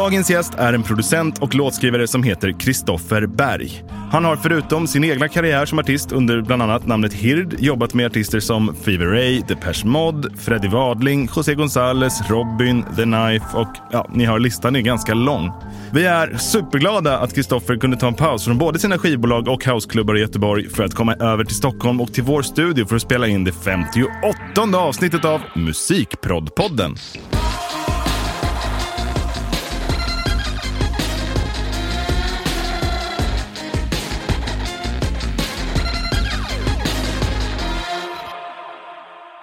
Dagens gäst är en producent och låtskrivare som heter Kristoffer Berg. Han har förutom sin egna karriär som artist under bland annat namnet Hird jobbat med artister som Fever Ray, Depeche Mode, Freddie Wadling, José González, Robin, The Knife och ja, ni har listan är ganska lång. Vi är superglada att Kristoffer kunde ta en paus från både sina skivbolag och houseklubbar i Göteborg för att komma över till Stockholm och till vår studio för att spela in det 58 avsnittet av Musikproddpodden.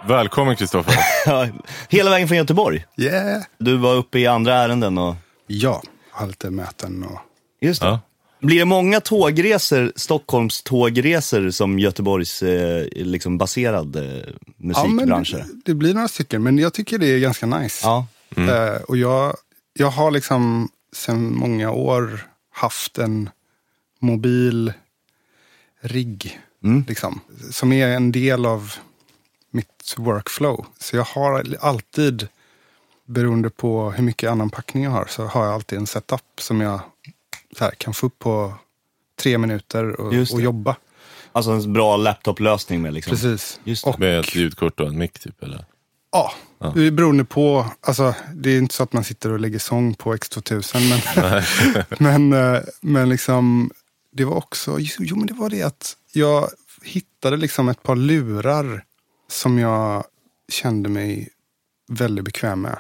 Välkommen Kristoffer. Ja, Hela vägen från Göteborg. Yeah. Du var uppe i andra ärenden och... Ja, lite möten och... Just det. Ja. Blir det många tågresor, Stockholms tågresor som Göteborgs eh, liksom baserad eh, Ja, men musikbranscher? det, det blir några stycken, men jag tycker det är ganska nice. Ja. Eh, och jag, jag har liksom sedan många år haft en mobil rigg. Liksom, som är en del av mitt workflow. Så jag har alltid, beroende på hur mycket ananpackning jag har, så har jag alltid en setup som jag så här, kan få upp på tre minuter och, och jobba. Alltså en bra laptoplösning med liksom. Precis. Och, Med ett ljudkort och en mick typ eller? ja, det är beroende på. Alltså, det är inte så att man sitter och lägger sång på X2000. Men, men, eh, men liksom, det var också, jo men det var det att jag hittade liksom ett par lurar som jag kände mig väldigt bekväm med.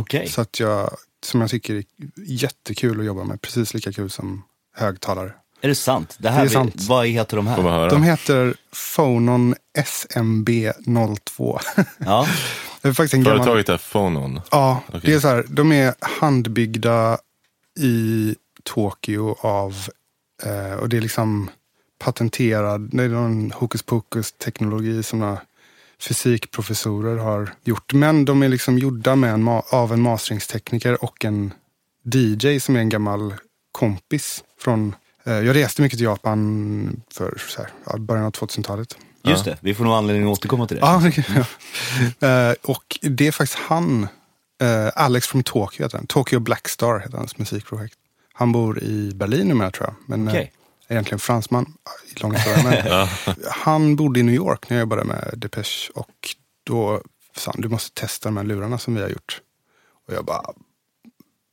Okej. Så att jag, som jag tycker är jättekul att jobba med. Precis lika kul som högtalare. Är det sant? Det här Det är vi- sant. Vad heter de här? De heter Phonon SMB02. Ja. det är faktiskt en gammal... Företaget är Phonon. Ja, Okej. det är så här, de är handbyggda i Tokyo av, eh, och det är liksom patenterad, det är någon hokus pokus teknologi som några fysikprofessorer har gjort. Men de är liksom gjorda med en, av en masteringstekniker och en DJ som är en gammal kompis från, eh, jag reste mycket till Japan för så här, ja, början av 2000-talet. Just det, vi får nog anledning att återkomma till det. Ja, kan jag. Eh, och det är faktiskt han, eh, Alex from Tokyo heter han. Tokyo Blackstar heter hans musikprojekt. Han bor i Berlin numera tror jag. Men eh, är egentligen fransman. I långa men Han bodde i New York när jag jobbade med Depeche. Och då sa han, du måste testa de här lurarna som vi har gjort. Och jag bara,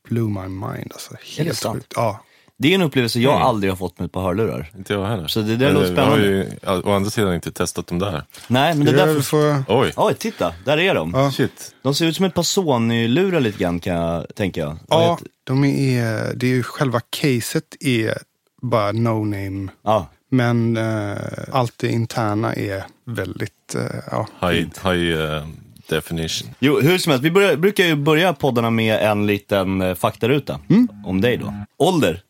blew my mind. Alltså, det helt sant? sjukt. Ja. Det är en upplevelse jag Mm. aldrig har fått med ett par hörlurar. Inte jag heller. Så det där låter jag har spännande. ju å andra sidan inte testat dem där. Nej, men det Det där... är för, Oj, Oj, titta, där är de. Ja. shit. De ser ut som ett par Sony-lurar lite grann kan jag tänka. Ja, de är, det är ju själva caset är bara no name ja. Men eh, allt det interna är väldigt, eh, ja. High, high eh, definition. Jo, hur som helst, vi börjar, brukar ju börja poddarna med en liten eh, faktaruta om dig då. Ålder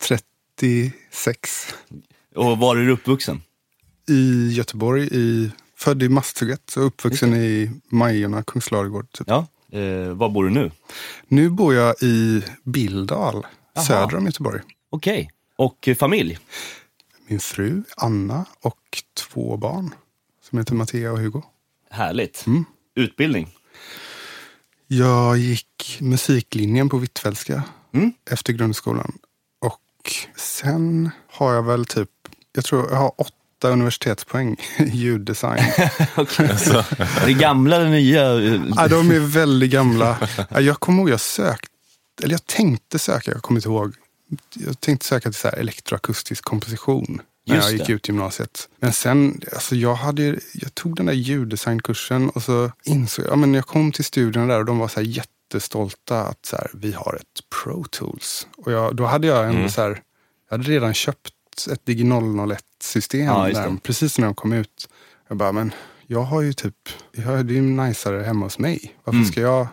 Mm. 36. och var är du uppvuxen? I Göteborg, i, född i Masthugget, så uppvuxen i Majorna, Kungsladugård. Typ. Ja. Eh, var bor du nu? Nu bor jag i Bildal, Aha. söder om Göteborg. Okej. Och familj? Min fru Anna och två barn som heter Mattea och Hugo. Härligt. Utbildning? Jag gick musiklinjen på Hvitfeldtska Mm. efter grundskolan. Och sen har jag väl typ, jag tror jag har åtta universitetspoäng i ljuddesign. Det gamla eller nya? ja, de är väldigt gamla. Ja, Jag kommer ihåg jag sökte, eller jag tänkte söka, jag kommer inte ihåg. Jag tänkte söka till så elektroakustisk komposition när Just jag gick det. ut gymnasiet. Men sen, alltså jag, hade, jag tog den där ljuddesignkursen och så insåg jag, ja, men jag kom till studierna där och de var så här jättestolta att så här, vi har ett Pro Tools. Och jag, då hade jag ändå så här, jag hade redan köpt ett Digi 001-system Ja, precis när de kom ut. Jag bara, men jag har ju typ, jag det är ju najsare hemma hos mig. Varför ska jag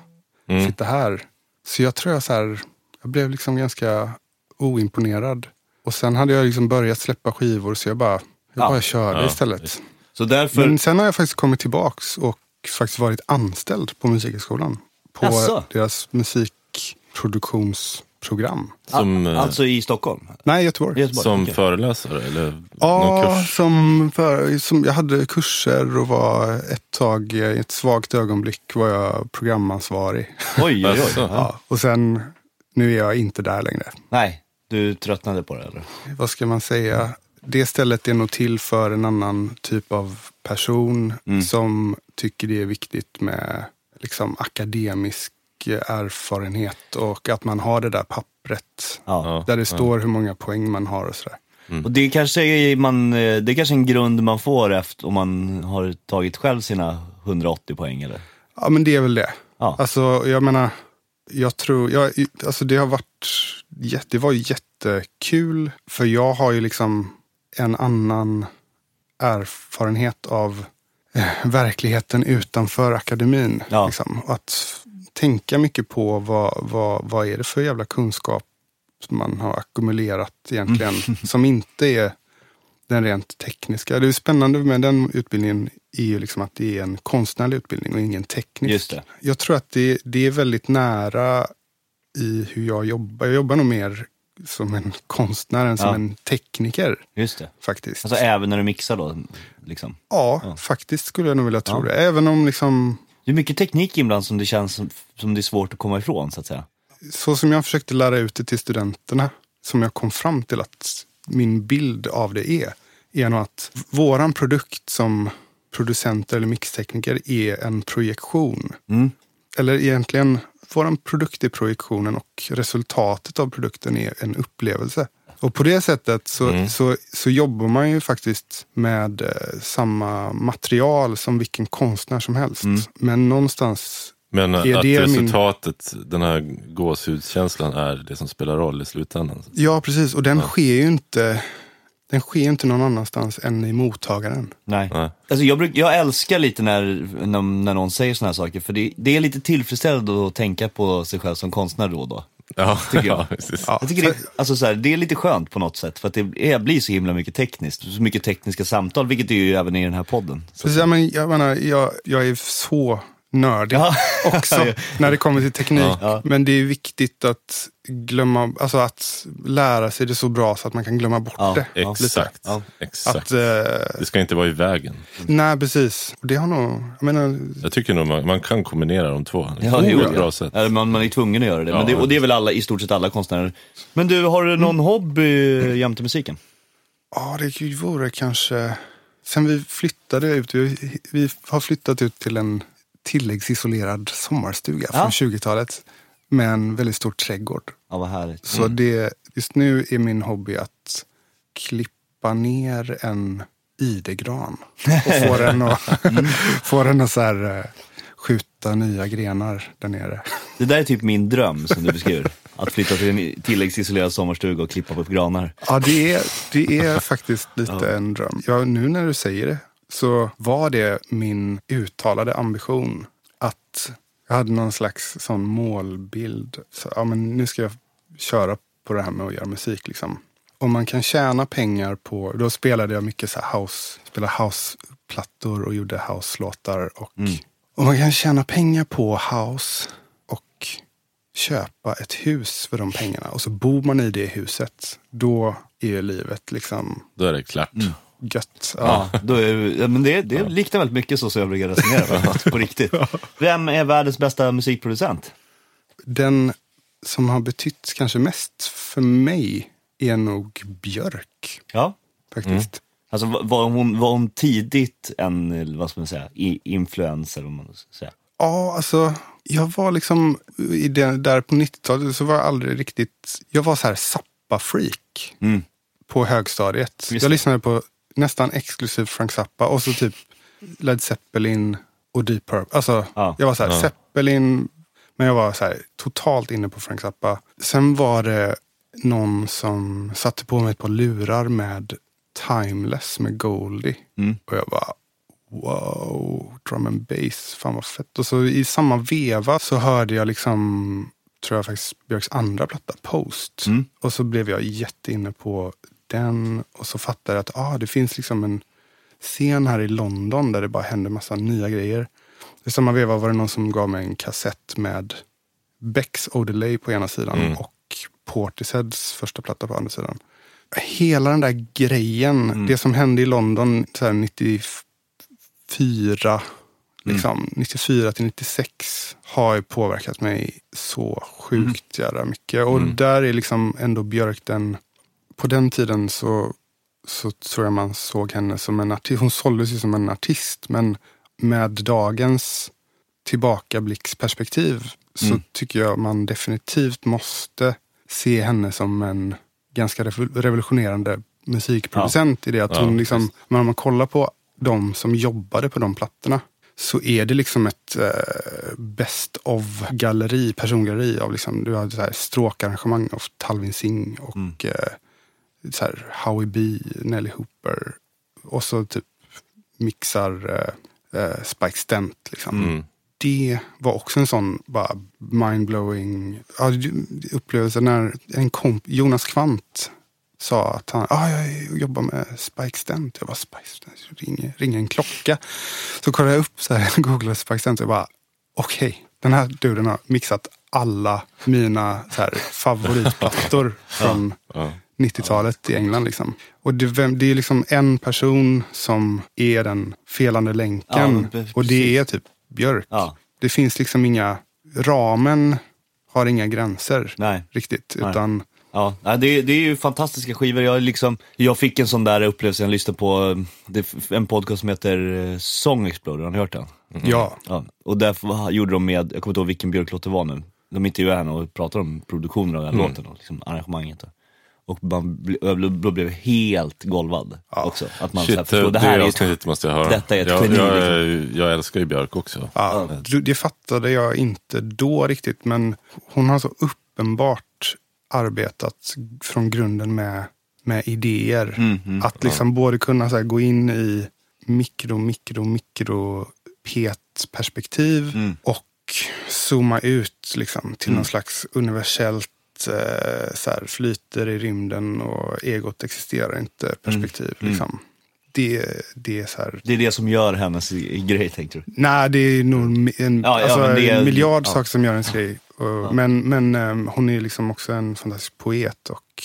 sitta här? Så jag tror jag så här, jag blev liksom ganska oimponerad. Och sen hade jag liksom börjat släppa skivor så jag bara, jag Ja. bara körde Ja, istället. Så därför... Men sen har jag faktiskt kommit tillbaks och faktiskt varit anställd på Musikhögskolan. På Jaså? deras musikproduktionsprogram. Som, eh, Alltså i Stockholm? Nej, Göteborg. Göteborg? som okej. föreläsare eller Ja, kurs? som, för, som jag hade kurser och var ett tag, i ett svagt ögonblick var jag programansvarig. Oj, oj, oj. Ja, och sen Nu är jag inte där längre. Nej, du tröttnade på det eller? Vad ska man säga? Det stället är nog till för en annan typ av person som tycker det är viktigt med liksom, akademisk erfarenhet och att man har det där pappret Ja. där det står hur många poäng man har och sådär. Och det kanske är man, eh, det är kanske en grund man får efter om man har tagit själv sina 180 poäng eller? Ja, men det är väl det. Ja. Alltså, jag menar, jag tror, jag, alltså det har varit, jätte, det var jättekul. För jag har ju liksom en annan erfarenhet av eh, verkligheten utanför akademin. Ja. Liksom. Att tänka mycket på vad, vad, vad är det för jävla kunskap som man har ackumulerat egentligen. Som inte är den rent tekniska. Det är spännande med den utbildningen är ju liksom att det är en konstnärlig utbildning och ingen teknisk. Just det. Jag tror att det, det är väldigt nära i hur jag jobbar. Jag jobbar nog mer som en konstnär än som Ja. en tekniker Just det. faktiskt. Alltså även när du mixar då? Liksom. ja, faktiskt skulle jag nog vilja tro Ja. det. Även om liksom, Det är mycket teknik ibland som det känns som, som det är svårt att komma ifrån så att säga. så som jag försökte lära ut det till studenterna, som jag kom fram till att min bild av det är, är nog att våran produkt som producenter eller mixtekniker är en projektion. Mm. Eller egentligen, våran produkt är projektionen och resultatet av produkten är en upplevelse. Och på det sättet så, så, så jobbar man ju faktiskt med eh, samma material som vilken konstnär som helst. Men någonstans Men Är att det min- resultatet, den här gåshudskänslan, är det som spelar roll i slutändan. Ja, precis. Och den sker ju inte den sker inte någon annanstans än i mottagaren. Nej. Nej. Alltså jag, bruk, jag älskar lite när, när, när någon säger sådana här saker, för det, det är lite tillfredsställande att tänka på sig själv som konstnär då och då. Ja, Tycker jag. ja. Ja, Jag tycker det, alltså så här, det är lite skönt på något sätt, för att det är, blir så himla mycket tekniskt, så mycket tekniska samtal, vilket det är ju även i den här podden. Precis, ja, men jag, menar, jag, jag är så nördig Ja. också när det kommer till teknik. Ja. Men det är viktigt att glömma, alltså att lära sig det så bra så att man kan glömma bort Ja. det. Exakt. Ja. Exakt. Att, eh, Det ska inte vara i vägen. nej, precis. Och Det har nog, jag menar, Jag tycker nog man, man kan kombinera de två Ja, ett ja. bra sätt. Man, man är tvungen att göra det. Ja, Men det och det är väl alla, i stort sett alla konstnärer. Men du, har du någon hobby jämte musiken? ja det vore kanske, sen vi flyttade ut, vi, vi har flyttat ut till en tilläggsisolerad sommarstuga Ja. från 20-talet med en väldigt stor trädgård. Ja, vad härligt. Så det, just nu är min hobby att klippa ner en idegran. Och få den att, få den att så här, eh, skjuta nya grenar där nere. Det där är typ min dröm som du beskriver. Att flytta till en tilläggsisolerad sommarstuga och klippa upp granar. Ja, det är, det är faktiskt lite en dröm. Ja, nu när du säger det så var det min uttalade ambition att jag hade någon slags sån målbild. Så, ja, men nu ska jag köra på det här med att göra musik. Liksom. Om man kan tjäna pengar på, då spelade jag mycket så här house, spelade houseplattor och gjorde house-låtar. Och Om man kan tjäna pengar på house och köpa ett hus för de pengarna och så bor man i det huset, då är livet liksom Då är det klart. Gött. Ja. Ja, då är, ja, men det, det liknar väldigt mycket så som jag brukar resonera faktiskt, på riktigt. Vem är världens bästa musikproducent? Den som har betytt kanske mest för mig är nog Björk. Ja. Faktiskt. Alltså var- hon, var hon tidigt en, vad ska man säga, influencer om man ska säga? Ja, alltså jag var liksom i det, där på 90-talet så var jag aldrig riktigt, jag var så här Zappa-freak Mm. på högstadiet. Just jag lyssnade på nästan exklusivt Frank Zappa och så typ Led Zeppelin och Deep Purple. Alltså, Ja. jag var så här Ja. Zeppelin, men jag var så här totalt inne på Frank Zappa. Sen var det någon som satte på mig ett par lurar med Timeless med Goldie. Mm. Och jag bara wow, drum and bass, fan vad fett. Och så i samma veva så hörde jag liksom, tror jag faktiskt Björks andra platta, Post. Mm. Och så blev jag jätteinne på den och så fattade jag att ah, det finns liksom en scen här i London där det bara händer massa nya grejer. I samma veva var det någon som gav mig en kassett med Becks Odelay på ena sidan Mm. och Portisheads första platta på andra sidan. Hela den där grejen, Mm. det som hände i London så här 94, liksom, 94 till 96 har ju påverkat mig så sjukt jävla mycket. Och där är liksom ändå Björk den, på den tiden så, så tror jag man såg henne som en artist. Hon såldes ju som en artist, men med dagens tillbakablicksperspektiv så tycker jag man definitivt måste se henne som en ganska revo- revolutionerande musikproducent i det att Ja, hon liksom, men om man kollar på de som jobbade på de plattorna så är det liksom ett eh, best of galleri, persongalleri av liksom, du har så här stråkarrangemang av Talvin Singh och eh, så här Howie B, Nelly Hooper och så typ mixar eh, eh, Spike Stent. Liksom. Mm. Det var också en sån bara mindblowing ja, upplevelse när en komp, Jonas Kvant sa att han ah, jag jobbar med Spike Stent. Jag bara Spike Stent, ringer, ringer en klocka. Så kollade jag upp så här, googlade Spike Stent och bara okej, den här duden har mixat alla mina så här, favoritplattor från Ja. 90-talet i England. Liksom. Och det, det är liksom en person som är den felande länken. Ja, och det är typ Björk. Ja. Det finns liksom inga, ramen har inga gränser Nej. riktigt. Nej. Utan Ja, det, det är ju fantastiska skivor. Jag, liksom, jag fick en sån där upplevelse, jag lyssnade på eh, en podcast som heter eh, Song Exploder, har ni hört den? ja, Ja, och därför gjorde de med, jag kommer inte ihåg vilken Björklåt det var nu. De intervjuade henne och pratade om produktionen av den låten och liksom arrangemanget. Och man ble, jag blev, då blev jag helt golvad också. Att man så här Shit, förstår, det, det här är ett, måste jag höra. detta är ett jag, geni, Jag, jag älskar ju Björk också. ja, det- det fattade jag inte då riktigt. Men hon har så uppenbart arbetat från grunden med, med idéer. Mm, att liksom både kunna så här, gå in i mikro, mikro, mikro PET-perspektiv Mm. och zooma ut liksom, till någon slags universellt eh, så här, flyter i rymden och egot existerar inte perspektiv. Liksom. Det, det är så här, det är det som gör hennes grej tänkte du? Nej, det är nog en, Ja, ja, alltså, det är- en miljard ja. saker som gör ens grej. Och, Men, men ehm, hon är liksom också en fantastisk poet och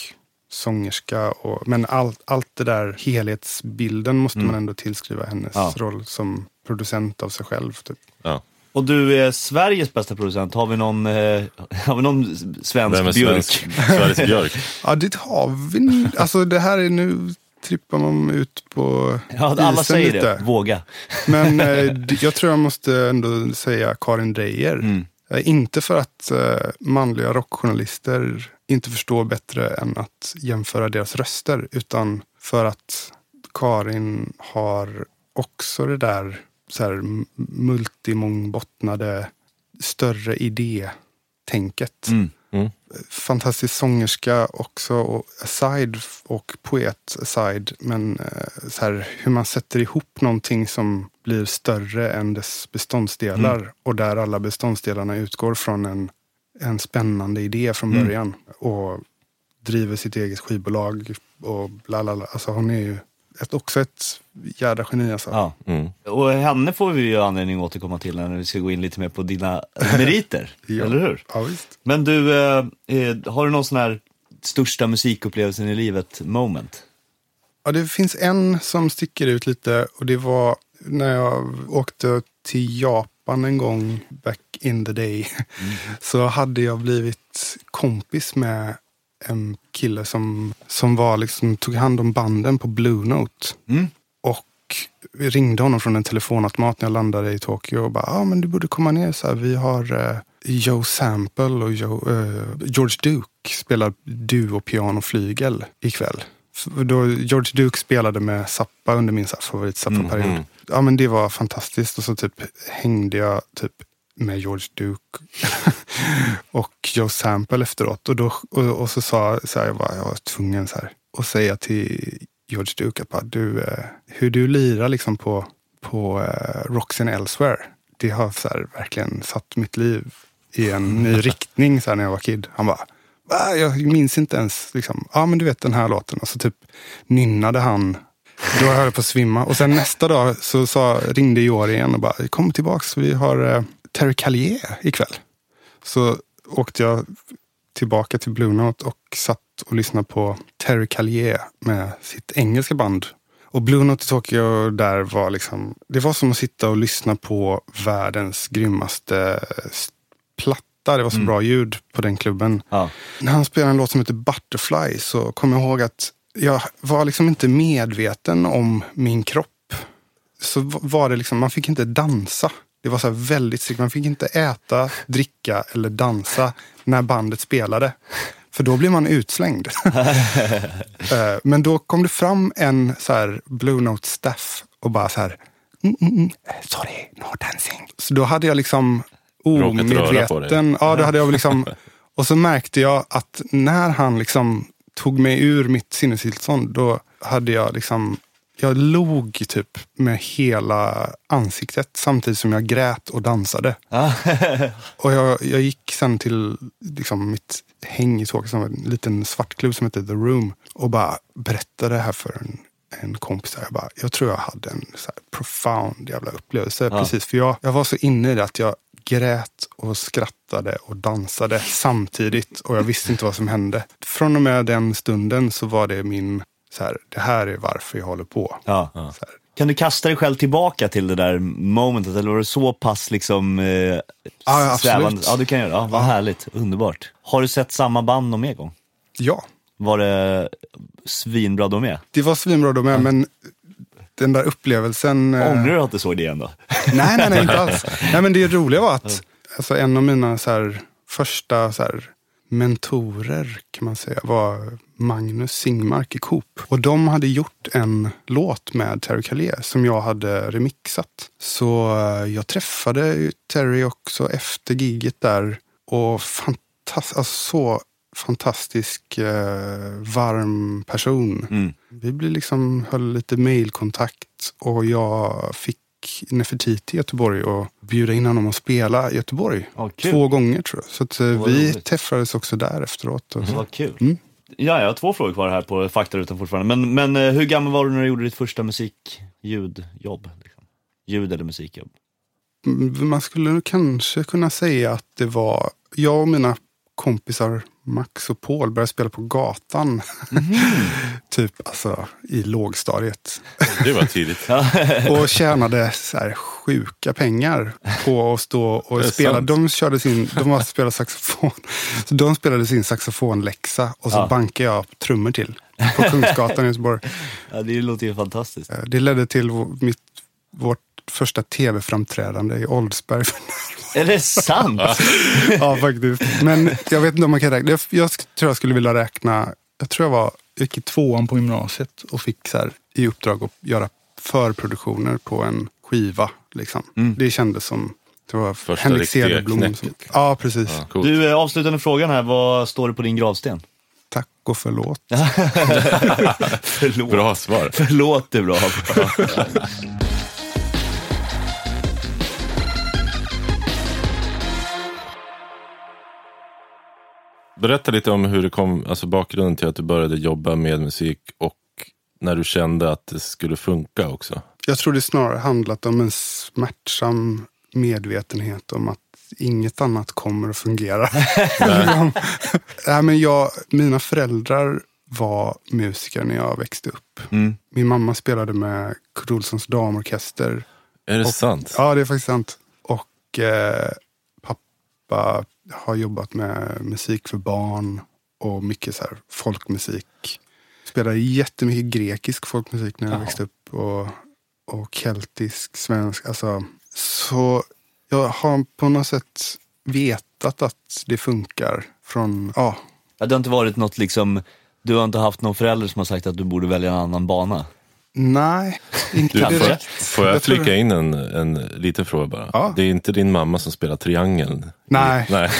sångerska. Och, men allt, allt det där helhetsbilden måste man ändå tillskriva hennes Mm. Ja. roll som producent av sig själv. Typ. Ja. Och du är Sveriges bästa producent, har vi någon, eh, har vi någon svensk Vem är Björk? svensk? Sveriges Björk? Ja, det har vi. Alltså det här är nu trippar man ut på Ja, alla säger lite. det, våga. Men eh, jag tror jag måste ändå säga Karin Dreyer. Mm. Eh, Inte för att eh, manliga rockjournalister inte förstår bättre än att jämföra deras röster. Utan för att Karin har också det där så här, multimångbottnade större idé-tänket. Mm. Mm. Fantastisk sångerska också, och aside och poet aside. Men eh, så här, hur man sätter ihop någonting som blir större än dess beståndsdelar. Och där alla beståndsdelarna utgår från en, en spännande idé från början. Och driver sitt eget skivbolag och bla bla bla. Alltså hon är ju ett, också ett jädra geni alltså. Ja. Mm. Och henne får vi ju anledning att återkomma till när vi ska gå in lite mer på dina meriter, Ja. eller hur? Ja, visst. Men du, eh, eh, har du någon sån här största musikupplevelsen i livet moment? Ja, det finns en som sticker ut lite och det var när jag åkte till Japan en gång back in the day. Så hade jag blivit kompis med en kille som, som var liksom, tog hand om banden på Blue Note. Mm. Och vi ringde honom från en telefonautomat när jag landade i Tokyo och bara, ja ah, men du borde komma ner så här. Vi har eh, Joe Sample och Joe, eh, George Duke spelar duo, piano och flygel ikväll. Då George Duke spelade med Zappa under min favorit Zappa-period. mm. Ja men det var fantastiskt och så typ hängde jag typ med George Duke och Joe Sample efteråt. Och, då, och, och så sa så här, jag, bara, jag var tvungen så här, att säga till George Duke att bara, du, eh, hur du lirar liksom på, på eh, Rocks and Elsewhere. Det har så här, verkligen satt mitt liv i en ny riktning så här, när jag var kid. Han bara, Va? jag minns inte ens. Liksom. Ja men du vet den här låten. Och så typ nynnade han. Då höll jag på att svimma. Och sen nästa dag så sa, ringde Jori igen och bara, kom tillbaks. Vi har Terry Callier ikväll. Så åkte jag tillbaka till Blue Note och satt och lyssnade på Terry Callier med sitt engelska band. Och Blue Note i Tokyo där var liksom, det var som att sitta och lyssna på världens grymmaste platta. Det var så bra ljud på den klubben. Ja. När han spelade en låt som heter Butterfly så kommer jag ihåg att jag var liksom inte medveten om min kropp. Så var det liksom, man fick inte dansa. Det var så väldigt strikt. Man fick inte äta, dricka eller dansa när bandet spelade. För då blir man utslängd. Eh, Men då kom det fram en så här Blue Note staff och bara så här. Mm, mm, mm, sorry, no dancing. Så då hade jag liksom omedveten. Ja, då hade jag liksom, och så märkte jag att när han liksom tog mig ur mitt sinnestillstånd, då hade jag liksom jag log typ med hela ansiktet samtidigt som jag grät och dansade. Och jag, jag gick sen till liksom, mitt häng i som en liten svartklubb som heter The Room. Och bara berättade det här för en, en kompis. Jag, bara, jag tror jag hade en så profound jävla upplevelse. Precis, för jag, jag var så inne i det att jag grät och skrattade och dansade samtidigt. Och jag visste inte vad som hände. Från och med den stunden så var det min, så här, det här är varför jag håller på. Ja. Här, Kan du kasta dig själv tillbaka till det där momentet eller var det så pass liksom eh, Ja, absolut. svävande? Ja, du kan göra det. Ja, vad härligt, underbart. Har du sett samma band någon mer gång? ja, Var det svinbra då med? det var svinbra då med, men den där upplevelsen... eh, Ångrar du att du såg det igen då? Nej, nej, nej, inte alls. Nej, men det roliga var att alltså, en av mina så här, första så här, mentorer kan man säga var Magnus Singmark i Coop. Och de hade gjort en låt med Terry Calais som jag hade remixat. Så eh, jag träffade Terry också efter giget där. Och fantastiskt, alltså, så fantastisk eh, varm person. Mm. Vi blev liksom, höll lite mailkontakt och jag fick Nefertiti i Göteborg och bjuda in honom att spela i Göteborg. Ja. Två gånger tror jag. Så att, eh, vi roligt. träffades också där efteråt. Och så. Vad kul. Mm. Ja, jag har två frågor kvar här på faktarutan fortfarande. Men, men eh, hur gammal var du när du gjorde ditt första musikljudjobb? Liksom? Ljud eller musikjobb? Mm, Man skulle kanske kunna säga att det var jag och mina kompisar Max och Paul började spela på gatan. typ alltså i lågstadiet. Det var tidigt. Och tjänade så här sjuka pengar på att stå och spela. sant. De, körde sin, de var spelade saxofon. Så de spelade sin saxofonläxa och så Ja. bankade jag trummor till. På Kungsgatan i Göteborg. Ja, det låter ju fantastiskt. Eh, Det ledde till mitt, vårt första tv-framträdande i Oldsberg. Är det sant? ja, faktiskt. Men jag vet inte om man kan räkna. Jag, jag tror jag skulle vilja räkna. Jag tror jag var, jag gick i tvåan på gymnasiet och fick så här, i uppdrag att göra förproduktioner på en skiva. Liksom. Det kändes som det var Första Henrik Cederblom. Som, ja, precis. Ja, coolt. Du, eh, avslutande frågan här. Vad står det på din gravsten? Tack och förlåt. Förlåt. Bra svar. Förlåt är bra. Berätta lite om hur det kom, alltså bakgrunden till att du började jobba med musik och när du kände att det skulle funka också. Jag tror det snarare handlat om en smärtsam medvetenhet om att inget annat kommer att fungera. Liksom. Nej, men jag, mina föräldrar var musiker när jag växte upp. Mm. Min mamma spelade med Kurt Olssons damorkester. Är det Och- sant? Ja, det är faktiskt sant. Och eh, pappa har jobbat med musik för barn och mycket så här folkmusik. Spelade jättemycket grekisk folkmusik när jag Jaha. växte upp. Och, och keltisk, svensk. Alltså, så jag har på något sätt vetat att det funkar från, ja, Ja, det har inte varit något liksom, du har inte haft någon förälder som har sagt att du borde välja en annan bana? Nej, inte Du, får, direkt. får jag flika in en, en liten fråga bara? Ja. Det är inte din mamma som spelar triangeln? Nej. Nej.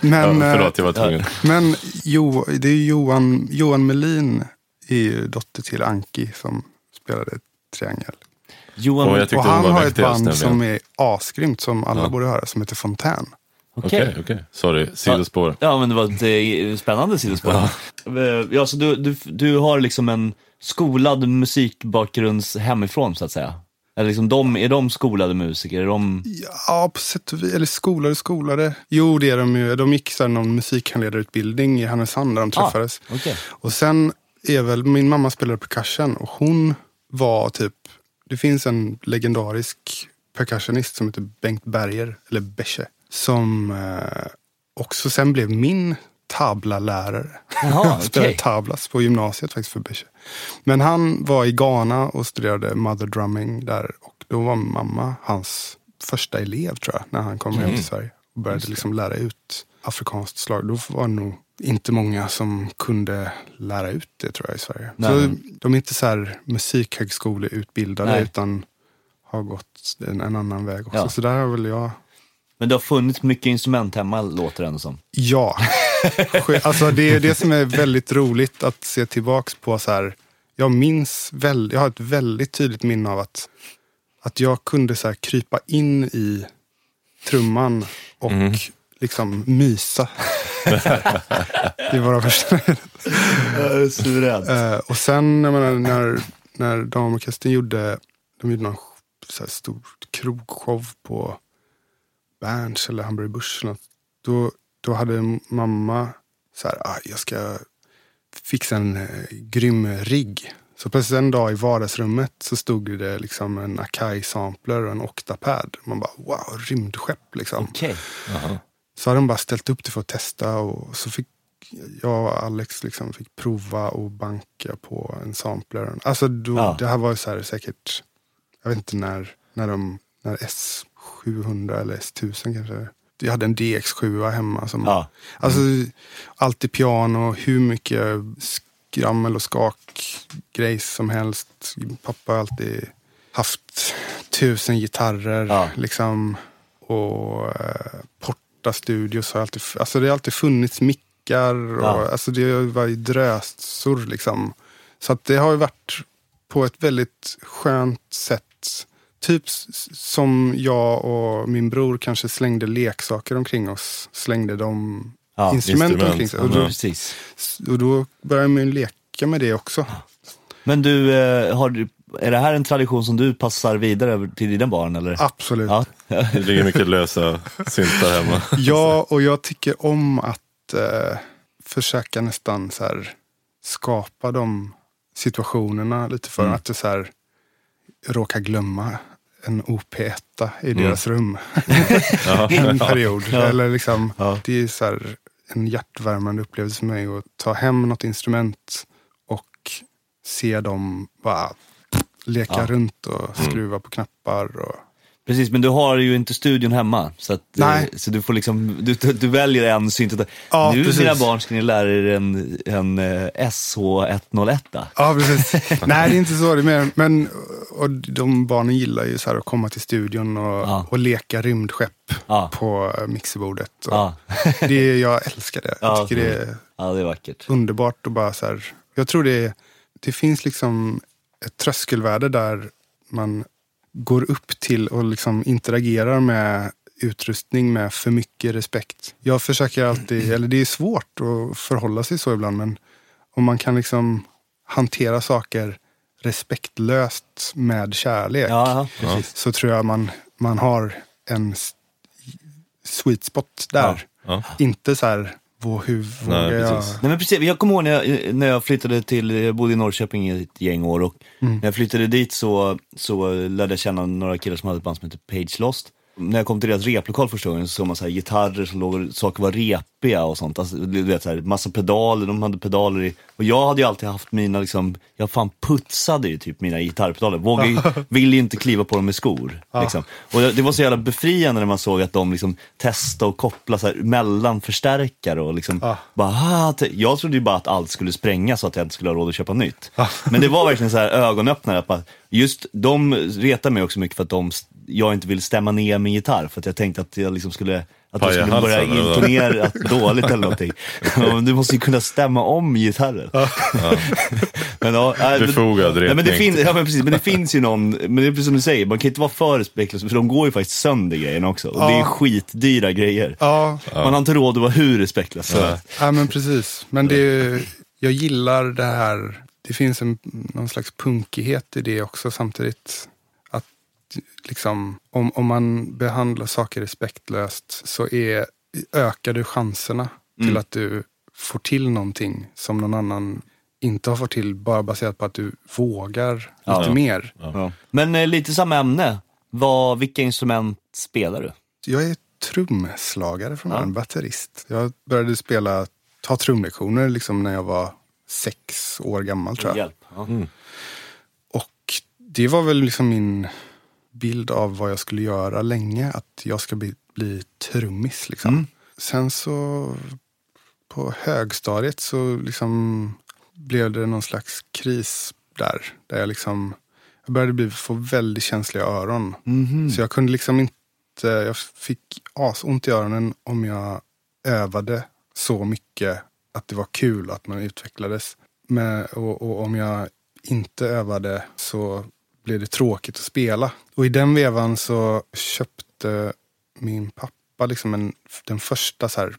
Men, ja, eh, förlåt, jag var tvungen. Men jo, det är Johan, Johan Melin är ju dotter till Anki som spelade triangel. Johan, Och och han har ett band nämligen. som är asgrymt som alla Ja. borde höra som heter Fontän. okej. Okej, okej. Sorry, sidospår. Ja, men det var ett eh, spännande sidospår. Ja. Ja, så du, du, du har liksom en skolad musikbakgrunds hemifrån, så att säga? Eller liksom de, är de skolade musiker? Är de... Ja, på sätt och vis. Eller skolade, skolade. Jo, det är de ju. De gick så här någon musikhandledarutbildning i Härnösand där de Ah. träffades. Okej. Och sen är väl, min mamma spelade percussion och hon var typ, det finns en legendarisk percussionist som heter Bengt Berger, eller Besche, som eh, också sen blev min tablalärare. Jaha, Han spelade okej. tablas på gymnasiet faktiskt för Besche. Men han var i Ghana och studerade mother drumming där och då var mamma hans första elev tror jag, när han kom hem till Sverige och började liksom lära ut afrikanskt slag. Då var det nog inte många som kunde lära ut det tror jag i Sverige. Nej. Så de är inte så här musikhögskoleutbildade Nej. utan har gått en, en annan väg också. Ja. Så där har väl jag Men det har funnits mycket instrument hemma låter det ändå som. Ja. Alltså det är det som är väldigt roligt att se tillbaks på. så här. Jag minns, väl, jag har ett väldigt tydligt minne av att, att jag kunde så här krypa in i trumman och liksom mysa. I våra första Suveränt. Eh, och sen jag menar, när, när damorkestern gjorde, de gjorde någon så här stor krogshow på Berns eller eller något, Då, då hade mamma så här, ah, jag ska fixa en eh, grym rigg. Så plötsligt en dag i vardagsrummet så stod det liksom en Akai-sampler och en Octapad. Man bara wow, rymdskepp liksom. Okej. Så hade de bara ställt upp det för att testa och så fick jag och Alex liksom fick prova och banka på en sampler. Alltså då, Ja. det här var ju så här säkert, jag vet inte när, när, de, när S700 eller S1000 kanske. Jag hade en DX7 hemma. Som, Ja. Alltså alltid piano, hur mycket skrammel och skakgrejs som helst. Pappa har alltid haft tusen gitarrer. Ja. Liksom, och eh, Porta Studios har alltid, alltså det har alltid funnits mickar. Och, Ja. alltså det var ju drösor liksom. Så att det har ju varit på ett väldigt skönt sätt. Typ som jag och min bror kanske slängde leksaker omkring oss. Slängde de Ja, instrument, instrument. omkring sig. Ja. Och då, Precis. och då började man ju leka med det också. Men du, eh, har är det här en tradition som du passar vidare till dina barn eller? Absolut. Ja. Det ligger mycket lösa syntar hemma. Ja, och jag tycker om att eh, försöka nästan så här, skapa de situationerna lite för att det så här, råka glömma en OP1 i deras rum en period. Eller liksom. Det är så här, en hjärtvärmande upplevelse för mig att ta hem något instrument och se dem bara leka runt och skruva på knappar. Och, Precis, men du har ju inte studion hemma. Så, att, eh, Nej. så du får liksom, du, du väljer en synt. Ja, nu precis. dina barn ska ni lära er en, en eh, SH101. Ja, precis. Nej, det är inte så. Det är mer, men och de barnen gillar ju så att komma till studion och, Ja. och leka rymdskepp Ja. på mixerbordet. Ja. det, jag älskar det. Jag Ja, tycker det är ja, det är vackert. underbart och bara så här. Jag tror det, det finns liksom ett tröskelvärde där man går upp till och liksom interagerar med utrustning med för mycket respekt. Jag försöker alltid, eller det är svårt att förhålla sig så ibland, men om man kan liksom hantera saker respektlöst med kärlek Ja, så tror jag man, man har en sweet spot där. Ja. Inte så här, "Vå- hur vågar jag... precis. Nej, men precis, jag kommer ihåg när jag, när jag flyttade till, jag bodde i Norrköping i ett gäng år och när jag flyttade dit så, så lärde jag känna några killar som hade ett band som heter Page Lost. När jag kom till deras replokal första gången så såg man så här gitarrer som låg, saker var repiga och sånt. Alltså, du vet, så här, massa pedaler, de hade pedaler i. Och jag hade ju alltid haft mina, liksom, jag fan putsade ju typ mina gitarrpedaler. Vågade ju, ville ju inte kliva på dem med skor. Liksom. Och det var så jävla befriande när man såg att de liksom testade och kopplade så här, mellan förstärkare och liksom bara, "Ah", jag trodde ju bara att allt skulle sprängas så att jag inte skulle ha råd att köpa nytt. Men det var verkligen så här ögonöppnare. Att bara, just de retar mig också mycket för att de, jag inte vill stämma ner min gitarr. För att jag tänkte att jag liksom skulle, att jag skulle börja intonera dåligt eller någonting. Du måste ju kunna stämma om gitarren. men, ja, äh, men- Befogad Nej, men det finns, ja, men precis, men det finns ju någon, men det är precis som du säger, man kan inte vara för respektlös för de går ju faktiskt sönder grejerna också. Och det är Ja. skitdyra grejer. Ja, Man har inte råd att vara hur respektlös. Ja. ja men precis. Men det, är- jag gillar det här, det finns en, någon slags punkighet i det också samtidigt. Liksom, om, om man behandlar saker respektlöst så är, ökar du chanserna till att du får till någonting som någon annan inte har fått till bara baserat på att du vågar Ja. lite mer. Ja. Men eh, lite samma ämne. Vad, vilka instrument spelar du? Jag är trumslagare från Ja. början, batterist. Jag började spela, ta trumlektioner liksom när jag var sex år gammal tror jag. Hjälp. Ja. Och det var väl liksom min bild av vad jag skulle göra länge. Att jag ska bli, bli trummis. Liksom. Mm. Sen så på högstadiet så liksom blev det någon slags kris där. Där jag liksom jag började bli, få väldigt känsliga öron. Mhm. Så jag kunde liksom inte, jag fick asont i öronen om jag övade så mycket att det var kul att man utvecklades. Men, och, och om jag inte övade så blev det tråkigt att spela. Och i den vevan så köpte min pappa liksom en, den första så här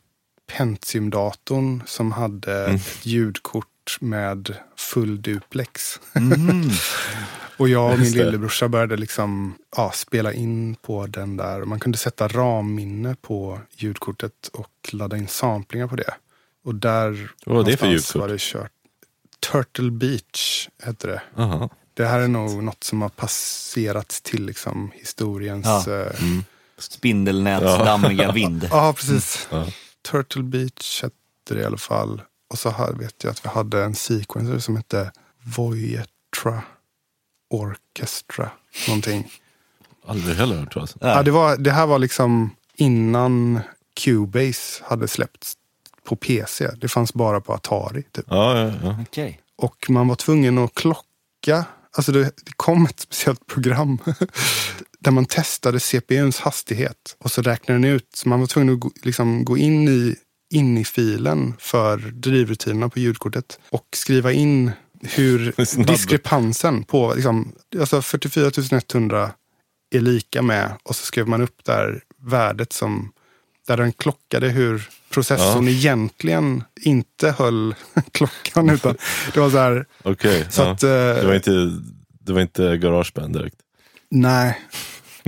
Pentium-datorn som hade ett ljudkort med full duplex. Mhm. Och jag och min lillebrorsa började liksom, ja, spela in på den där. Man kunde sätta ramminne på ljudkortet och ladda in samplingar på det. Och där Vad var det för ljudkort? var det kört. Turtle Beach hette det. Aha. Det här är nog något som har passerat till liksom historiens... Ja. Ja, eh, Spindelnätsdammiga vind. ja precis. Ja. Turtle Beach hette det i alla fall. Och så här vet jag att vi hade en sequencer som hette Voyetra Orchestra. Någonting. Aldrig heller hört talas. Ja, det, var, det här var liksom innan Cubase hade släppts på PC. Det fanns bara på Atari. Typ. Ja, ja, ja. Okej. Och man var tvungen att klocka. Alltså det, det kom ett speciellt program där man testade CPUns hastighet. Och så räknade den ut. Så man var tvungen att gå, liksom, gå in i, in i filen för drivrutinerna på ljudkortet. Och skriva in hur Snabb. diskrepansen på liksom, alltså 44 100 är lika med. Och så skrev man upp där värdet som där den klockade hur processorn Ja. egentligen inte höll klockan. Utan det var så här, Okej. så ja. att, eh, det, var inte, det var inte Garageband direkt. nej.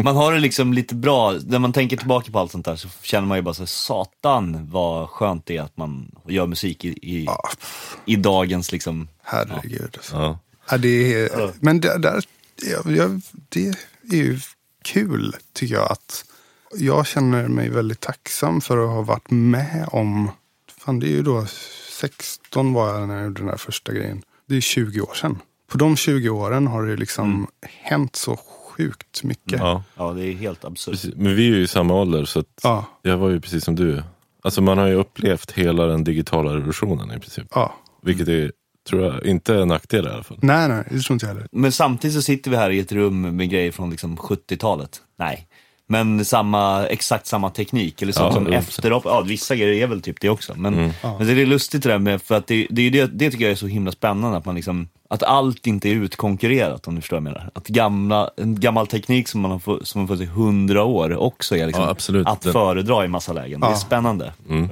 Man har det liksom lite bra, när man tänker tillbaka på allt sånt där så känner man ju bara så här, satan vad skönt det är att man gör musik i, i, Ja, i dagens liksom, herregud. alltså. Ja. Ja, det är, men det, där, det är ju kul tycker jag. att Jag känner mig väldigt tacksam för att ha varit med om, fan det är ju då 16 var jag när jag gjorde den där första grejen. Det är 20 år sedan. På de 20 åren har det liksom hänt så sjukt mycket. Ja. ja det är helt absurt. Men vi är ju i samma ålder så att Ja, jag var ju precis som du. Alltså man har ju upplevt hela den digitala revolutionen i princip. ja. Vilket är, tror jag, inte en nackdel i alla fall. Nej, nej, det tror inte jag heller. Men samtidigt så sitter vi här i ett rum med grejer från liksom 70-talet. Nej. Men samma, exakt samma teknik, eller så Ja, som efter, ja vissa grejer är väl typ det också. Men, Mm. men det är lustigt det där med, för att det, det, det, det tycker jag är så himla spännande, att man liksom, att allt inte är utkonkurrerat om du förstår vad jag menar. Att gamla, en gammal teknik som man har fått, som har fått i hundra år också är liksom Ja, absolut. att föredra i massa lägen. Det är Ja. spännande. Mm.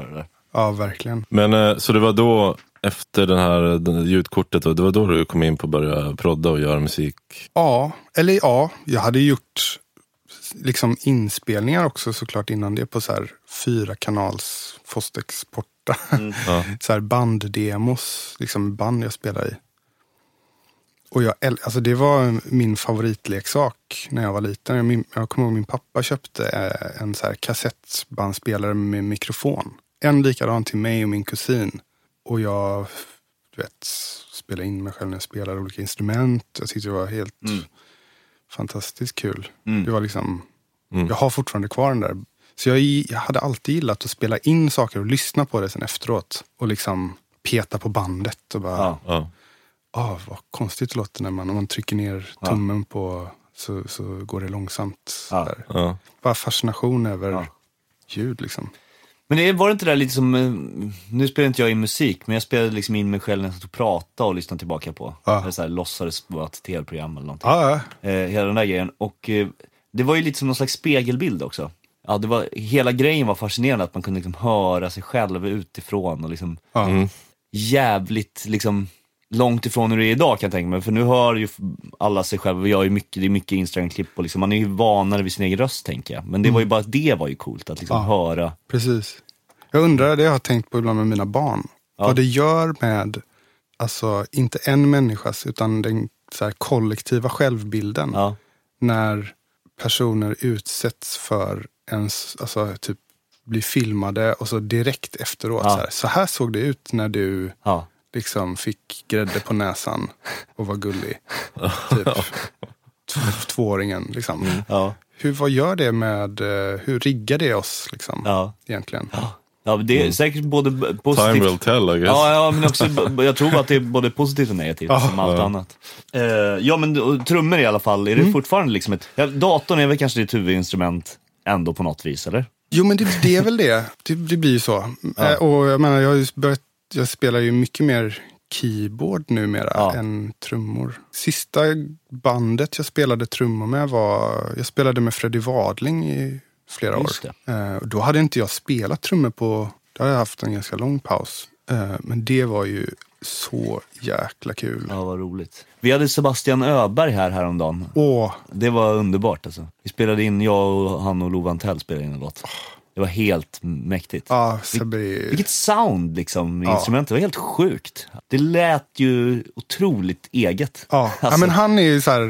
Ja, verkligen. Men eh, så det var då, efter den här ljudkortet, då, det var då du kom in på att bbörja prodda och göra musik? Ja, eller ja, jag hade gjort liksom inspelningar också såklart innan det på så här fyra kanals Fostex-porta. Ja. så här banddemos, liksom band jag spelar i. Och jag, alltså det var min favoritleksak när jag var liten. Jag, jag kommer ihåg min pappa köpte eh, en så här kassettbandspelare med mikrofon. En likadan till mig och min kusin. Och jag du vet, spelade in mig själv när jag spelade olika instrument. Jag tyckte det var helt Mm. Fantastiskt kul. Mm. Det var liksom, Mm. jag har fortfarande kvar den där. Så jag, jag hade alltid gillat att spela in saker och lyssna på det sen efteråt. Och liksom peta på bandet och bara, Ja. Ja. ah, vad konstigt det låter när man, om man trycker ner Ja. tummen på så, så går det långsamt. Ja. Där. Ja. Bara fascination över Ja. ljud liksom. Men det var det inte där lite som, eh, nu spelar inte jag in musik, men jag spelade liksom in mig själv när jag satt och pratade och lyssnade tillbaka på. Ja. Eller så här, låtsades vara ett tv-program eller någonting. Ja, ja. Eh, hela den där grejen. Och eh, det var ju lite som någon slags spegelbild också. Ja, det var, hela grejen var fascinerande, att man kunde liksom höra sig själv utifrån och liksom. Mm. jävligt liksom långt ifrån hur det är idag kan jag tänka mig. För nu hör ju alla sig själva, vi gör ju mycket, det är mycket Instagram-klipp och liksom, man är ju vanare vid sin egen röst tänker jag. Men det var ju bara, det var ju coolt att liksom Mm. Ja. höra. Precis. Jag undrar, det jag har tänkt på ibland med mina barn. Ja. Vad det gör med alltså inte en människas utan den så här, kollektiva självbilden. Ja. När personer utsätts för ens, alltså typ blir filmade och så direkt efteråt. Så, här, så här såg det ut när du. Liksom fick grädde på näsan och var gullig. Typ tvååringen liksom. Ja. Hur, vad gör det med, eh, hur riggar det oss liksom? Ja. Egentligen? ja, det är säkert både positivt. Time will tell I guess. Ja, ja, men också, jag tror att det är både positivt och negativt Ja. som allt Ja. annat. Eh, ja, men trummor i alla fall, är det fortfarande liksom ett... Ja, datorn är väl kanske ditt huvudinstrument ändå på något vis, eller? Jo men det, det är väl det. Det, det blir ju så. Eh, Och jag menar, jag, har ju börjat, jag spelar ju mycket mer keyboard numera Ja. än trummor. Sista bandet jag spelade trummor med var, jag spelade med Freddie Wadling i flera Just år. Eh, då hade inte jag spelat trummor på, då hade jag haft en ganska lång paus. Eh, men det var ju så jäkla kul. Ja, vad roligt. Vi hade Sebastian Öberg här häromdagen. Åh, Det var underbart alltså. Vi spelade in, jag och han och Love Antell spelade in en låt. Det var helt mäktigt. ja, är- Vilket sound liksom Ja. instrumentet, det var helt sjukt. Det lät ju otroligt eget. Ja, ja Alltså, men han är ju så här,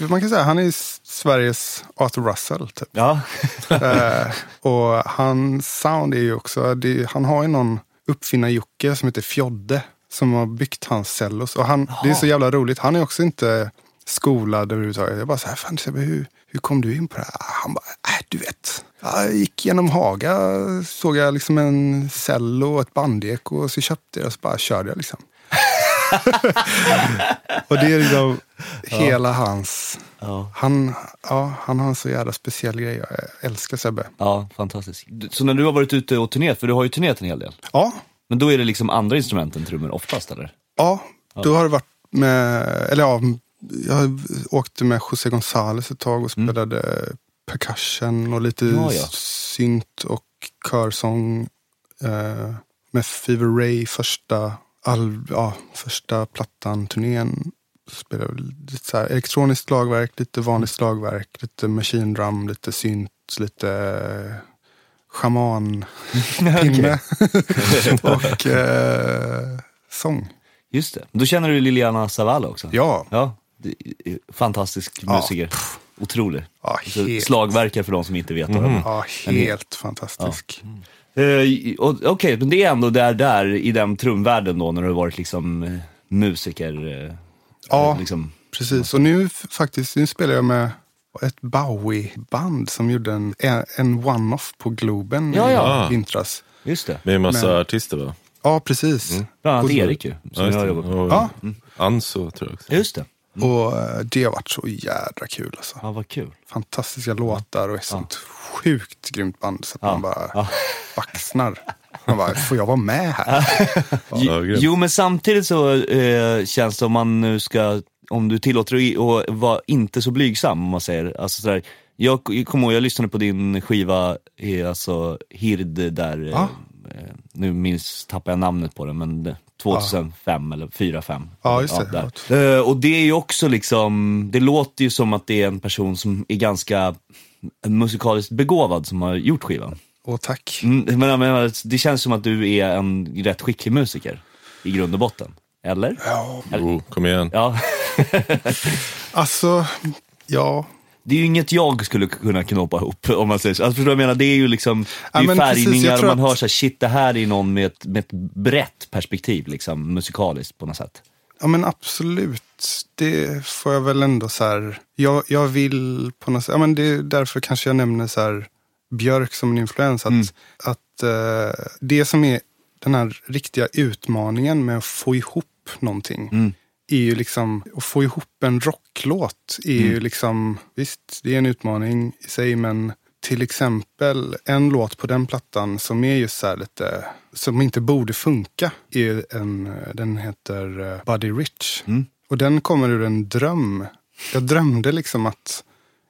Ja. man kan säga han är Sveriges Arthur Russell. Typ. Ja, eh, och hans sound är ju också, det, han har ju någon uppfinnar-Jocke som heter Fjodde som har byggt hans cellos. Och han, det är så jävla roligt, han är också inte skolad överhuvudtaget. Jag bara så här, fan hur, hur kom du in på det här? Han bara, äh, du vet. Jag gick genom Haga, såg jag liksom en cello och ett bandek och så köpte jag och så bara körde jag liksom. och det är liksom hela hans... ja, Han, ja, han har en så jävla speciell grej. Jag älskar Sebbe. ja, fantastiskt. Så när du har varit ute och turnerat, för du har ju turnerat en hel del. Ja, Men då är det liksom andra instrument än trummor oftast eller? ja, då har det varit med, eller ja, jag åkte med José González ett tag och spelade percussion och lite Ja, ja. synt och körsång. Eh, med Fever Ray första, all, ja, första plattan, turnén. Spelade lite så här elektroniskt slagverk, lite vanligt slagverk, lite machine drum, lite synt, lite eh, schamanpinne och eh, sång. Just det. Då känner du Liliana Zavala också? Ja, Ja, fantastisk Ja, musiker. Otrolig. ja Så helt, Slagverkare för de som inte vet vad de är. ja, helt fantastisk. Eh, och- Okej, men det är ändå där, där i den trumvärlden då när du har varit liksom eh, musiker. eh, Ja. Liksom. Precis, och nu faktiskt, nu spelar jag med ett Bowie-band som gjorde en, en one-off på Globen Ja, ja. i vintras. Just det. Med en massa Men- artister va? Ja, precis. Bland annat Erik ju, som Ja, jag jobbat med. Ja. Anso tror jag också. Just det. Och eh, det har varit så jädra kul alltså. Ja, vad kul. Fantastiska låtar och ett sånt sjukt grymt band så att Ja. man bara Ja. baxnar. Man bara, får jag vara med här? Jo, men samtidigt så eh, känns det om man nu ska, om du tillåter att vara inte så blygsam, om man säger. Alltså sådär, jag kommer ihåg, jag lyssnade på din skiva, eh, alltså Hird där, Ja. eh, nu minns, tappar jag namnet på den, men det- 2005 eller 4-5. Ja, just det. där. Eh, och det är ju också liksom, det låter ju som att det är en person som är ganska musikaliskt begåvad som har gjort skivan. Och tack. Mm, men, menar, det känns som att du är en rätt skicklig musiker i grund och botten. Eller? Ja, Jo, kom igen. Ja. alltså, ja. Det är ju inget jag skulle kunna knåpa ihop om man säger så. Alltså, förstår du vad jag menar? Det är ju liksom, det Ja, är precis, färgningar tror man hör så här, shit det här är någon med ett, med ett brett perspektiv liksom, musikaliskt på något sätt. Ja men absolut. Det får jag väl ändå så här. Jag, jag vill på något sätt. Ja, men det är därför kanske jag nämner så här Björk som en influens. Att, Mm. att eh, det som är den här riktiga utmaningen med att få ihop någonting. Mm. Är ju liksom att få ihop en rocklåt. Är Mm. ju liksom, visst det är en utmaning i sig men till exempel en låt på den plattan som är just så här lite, som inte borde funka. Är en, den heter eh, Buddy Rich. Mm. Och den kommer ur en dröm. Jag drömde liksom att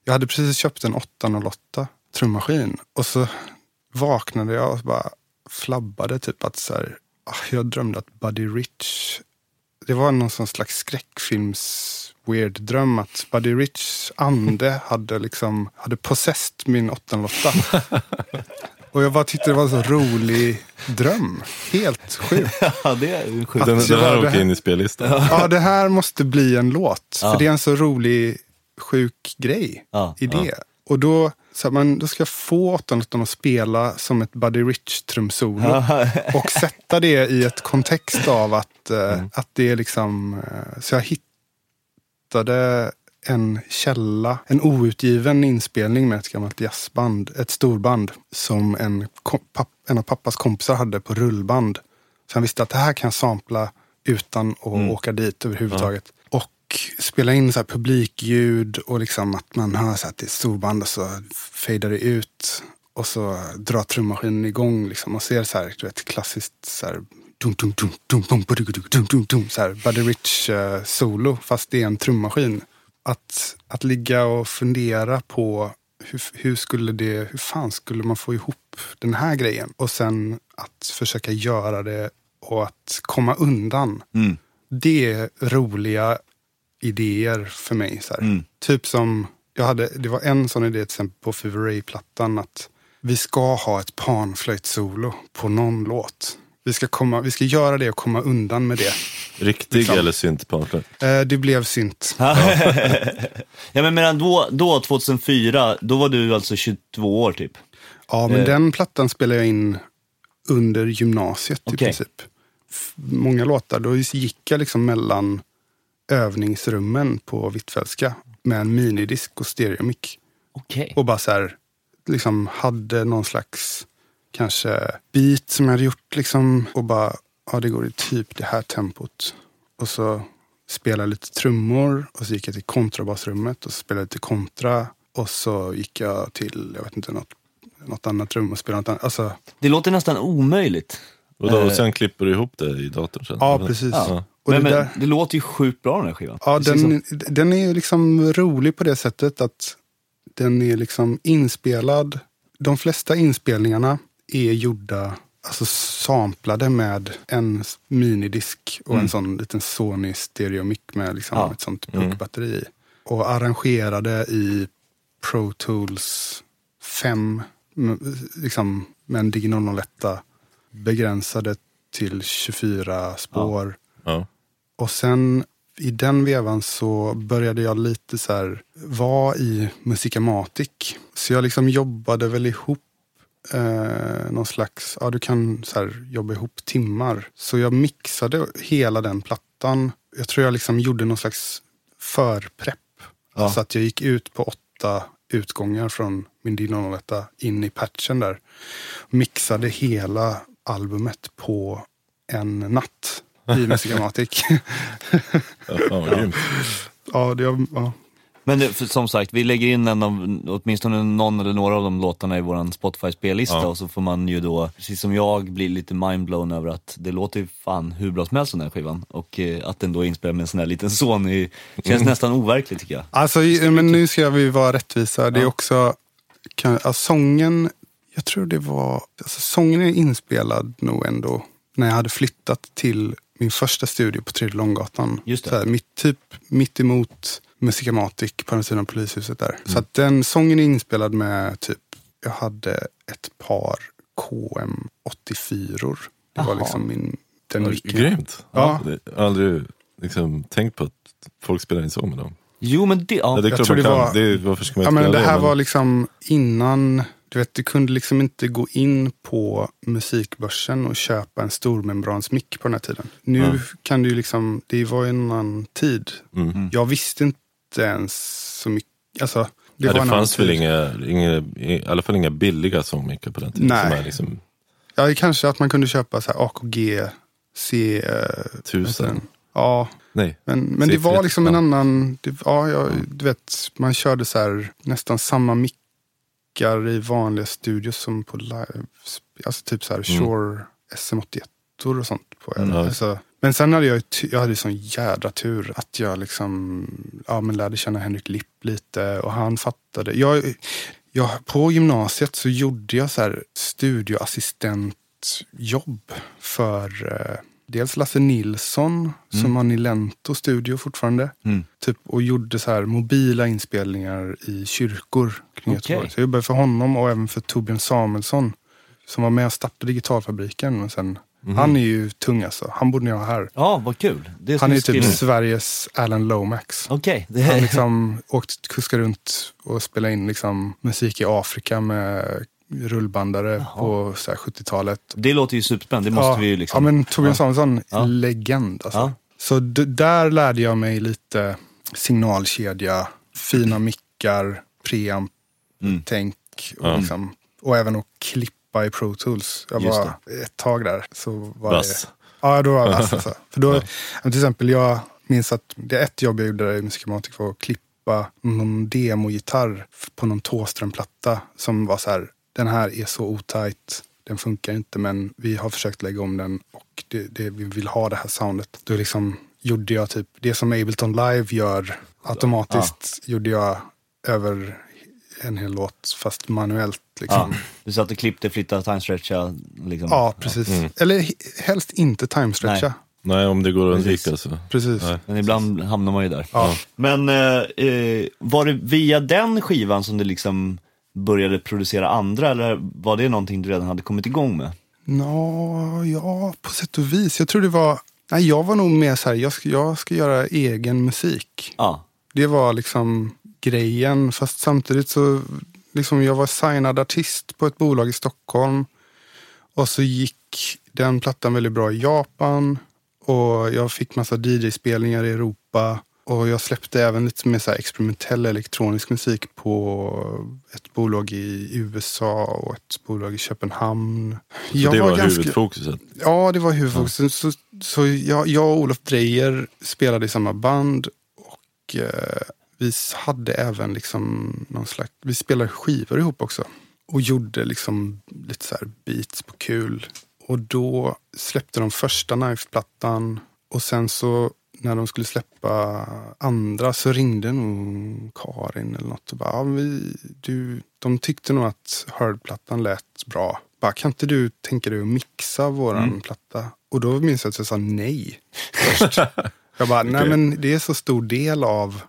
jag hade precis köpt en 808 trummaskin. Och så vaknade jag och bara flabbade typ att så här, ah, jag drömde att Buddy Rich, det var någon sån slags skräckfilms weird dröm att Buddy Rich ande hade liksom, hade possessed min 808. Och jag bara tyckte det var en så rolig dröm. Helt sjukt. Ja, det är sjukt. Den, den här åker in i spellistan. Ja, det här måste bli en låt. Ja. För det är en så rolig, sjuk grej Ja, i det. Och då, så här, man, då ska jag få 808 att spela som ett Buddy Rich-trumsolo. och sätta det i ett kontext av att, eh, att det är liksom... Eh, så jag hittade en källa, en outgiven inspelning med ett gammalt jazzband, ett storband som en, papp, en av pappas kompisar hade på rullband. Så han visste att det här kan jag sampla utan att åka dit överhuvudtaget. Och spela in så här publikljud och liksom att man hör så att det är storband och så fejdar det ut. Och så drar trummaskinen igång liksom och ser så här, du vet, klassiskt så dum, dum, dum, dum, dum, dum, dum, dum, dum, dum, så här Buddy Rich eh, fast det är en trummaskin. Att, att ligga och fundera på hur, hur skulle det, hur fan skulle man få ihop den här grejen? Och sen att försöka göra det och att komma undan. Mm. Det är roliga idéer för mig. Så. Mm. Typ som, jag hade, det var en sån idé till exempel på Fever Ray-plattan att vi ska ha ett panflöjtsolo på någon låt. Vi ska, komma, vi ska göra det och komma undan med det. Riktig Liksom. eller syntpanflöjt? Eh, det blev synt. ja, men medan då, då, 2004, då var du alltså 22 år typ. Ja, men Eh. den plattan spelade jag in under gymnasiet i Okej. princip. Många låtar, då gick jag liksom mellan övningsrummen på Hvitfeldtska med en minidisk och stereomick. Okej. Och bara så här, liksom hade någon slags kanske beat som jag hade gjort liksom. Och bara, ja det går i typ det här tempot. Och så spelade lite trummor och så gick jag till kontrabasrummet och spelade lite kontra. Och så gick jag till, jag vet inte, något, något annat rum och spelade något annat. Alltså, Det låter nästan omöjligt. Och då, Eh. och sen klipper du ihop det i datorn sen? ja, precis. Ja. Och men, det men, där- det låter ju sjukt bra den här skivan. Ja, Precis som- den, den är ju liksom rolig på det sättet att den är liksom inspelad. De flesta inspelningarna är gjorda, alltså samplade med en minidisk och en sån liten Sony stereomic med liksom Ja. ett sånt puckbatteri i. Och arrangerade i Pro Tools 5, m- liksom med en Dig 001 begränsade till 24 spår. Ja. Och sen i den vevan så började jag lite så här vara i Musikamatic. Så jag liksom jobbade väl ihop eh, någon slags, ja du kan så här jobba ihop timmar. Så jag mixade hela den plattan. Jag tror jag liksom gjorde någon slags förprepp. Ja. Så att jag gick ut på åtta utgångar från min D001 in i patchen där. Mixade hela albumet på en natt i Musikamatic. Ja, grymt. ja, det, ja. Men det, för, som sagt, vi lägger in en av, åtminstone någon eller några av de låtarna i vår Spotify-spellista Ja. och så får man ju då, precis som jag, bli lite mindblown över att det låter ju fan hur bra som helst den här skivan. Och eh, att den då är inspelad med en sån här liten Sony, känns nästan overkligt tycker jag. Alltså, men nu ska vi vara rättvisa. Det är Ja. också, kan, alltså, sången, jag tror det var, alltså, sången är inspelad nog ändå när jag hade flyttat till min första studio på Tredje Långgatan. Just det. Så här, mitt, typ mitt emot Musikamatic på andra sidan polishuset där. Så att den sången är inspelad med typ, jag hade ett par KM84. Det var Jaha. liksom min, den Vad micken. Grymt. Ja. Det- Jag har aldrig liksom, tänkt på att folk spelar in så med dem. Jo men det, ja. Ja, det är jag klart tror man det kan. var- Det är, varför ska man Ja, men det spela här men- var liksom innan, du vet, du kunde liksom inte gå in på musikbörsen och köpa en stormembransmick på den här tiden. Nu Ja. kan du ju liksom, det var ju en annan tid. Mm. Jag visste inte ens så mycket, alltså. Det, ja, det fanns väl inga, inga, i alla fall inga billiga sångmickar på den tiden. Nej. Liksom Ja, kanske att man kunde köpa så här AKG, C... eh, tusen. Ja, Nej. men, men det var liksom en annan, det, ja, jag, du vet, man körde så här nästan samma mickar i vanliga studios som på live. Alltså typ så här Mm. Shure SM81 och sånt. På, Ja. alltså, men sen hade jag, jag hade sån jädra tur att jag liksom, ja men lärde känna Henrik Lipp lite och han fattade. Jag, jag, på gymnasiet så gjorde jag så här studioassistentjobb för eh, dels Lasse Nilsson som har Nilento studio fortfarande. Mm. Typ, och gjorde så här mobila inspelningar i kyrkor kring Okej. Göteborg. Så jag jobbade för honom och även för Torbjörn Samuelsson. som var med och startade Digitalfabriken. Och sen, Han är ju tung alltså. Han borde ni ha här. Ja, vad kul. Det är Han är typ Sveriges Alan Lomax. Okej, det Han är... liksom åkt, kuskar runt och spelar in liksom musik i Afrika med rullbandare på så här 70-talet. det låter ju superspännande. Det måste ja, vi ju liksom... ja, men Torbjörn Samuelsson, Ja. legend alltså. Ja. Så där lärde jag mig lite signalkedja, fina mickar, preamp, Mm. tänk och, liksom, och även att klippa i Pro Tools. Jag var ett tag där. Så var Vass. Det, ja, då var jag vass alltså. För då, Till exempel, jag minns att det ett jobb jag gjorde där i Musikamatik var att klippa någon demogitarr på någon Thåström-platta som var så här, den här är så otajt, den funkar inte men vi har försökt lägga om den och det, det, vi vill ha det här soundet. Då liksom gjorde jag typ det som Ableton Live gör automatiskt, gjorde jag över en hel låt fast manuellt. Liksom. Ja, du satt och klippte, flyttade, timestretcha. Liksom. Ja, precis. Eller he- helst inte timestretcha. Nej, om det går att Precis. undvika så. Precis. Nej. Men ibland hamnar man ju där. Ja. Men eh, eh, var det via den skivan som du liksom började producera andra eller var det någonting du redan hade kommit igång med? Nå, ja, på sätt och vis. Jag tror det var... Nej, jag var nog mer så här, jag ska, jag ska göra egen musik. Ja, Det var liksom grejen. Fast samtidigt så, liksom jag var signad artist på ett bolag i Stockholm. Och så gick den plattan väldigt bra i Japan. Och jag fick massa DJ-spelningar i Europa. Och jag släppte även lite mer så experimentell elektronisk musik på ett bolag i USA och ett bolag i Köpenhamn. Så Jag det var, ganska- huvudfokuset. Ja, det var huvudfokus. Så, så jag, jag och Olof Dreyer spelade i samma band. Och eh, vi hade även liksom någon slags... Vi spelade skivor ihop också. Och gjorde liksom lite så här beats på kul. Och då släppte de första Knife-plattan. Och sen så när de skulle släppa andra så ringde nog Karin eller något och bara, ja, vi, du, de tyckte nog att Heard-plattan lät bra. Bara, kan inte du tänka dig att mixa våran platta? Och då minns jag att jag sa nej först. jag bara, nej men det är så stor del av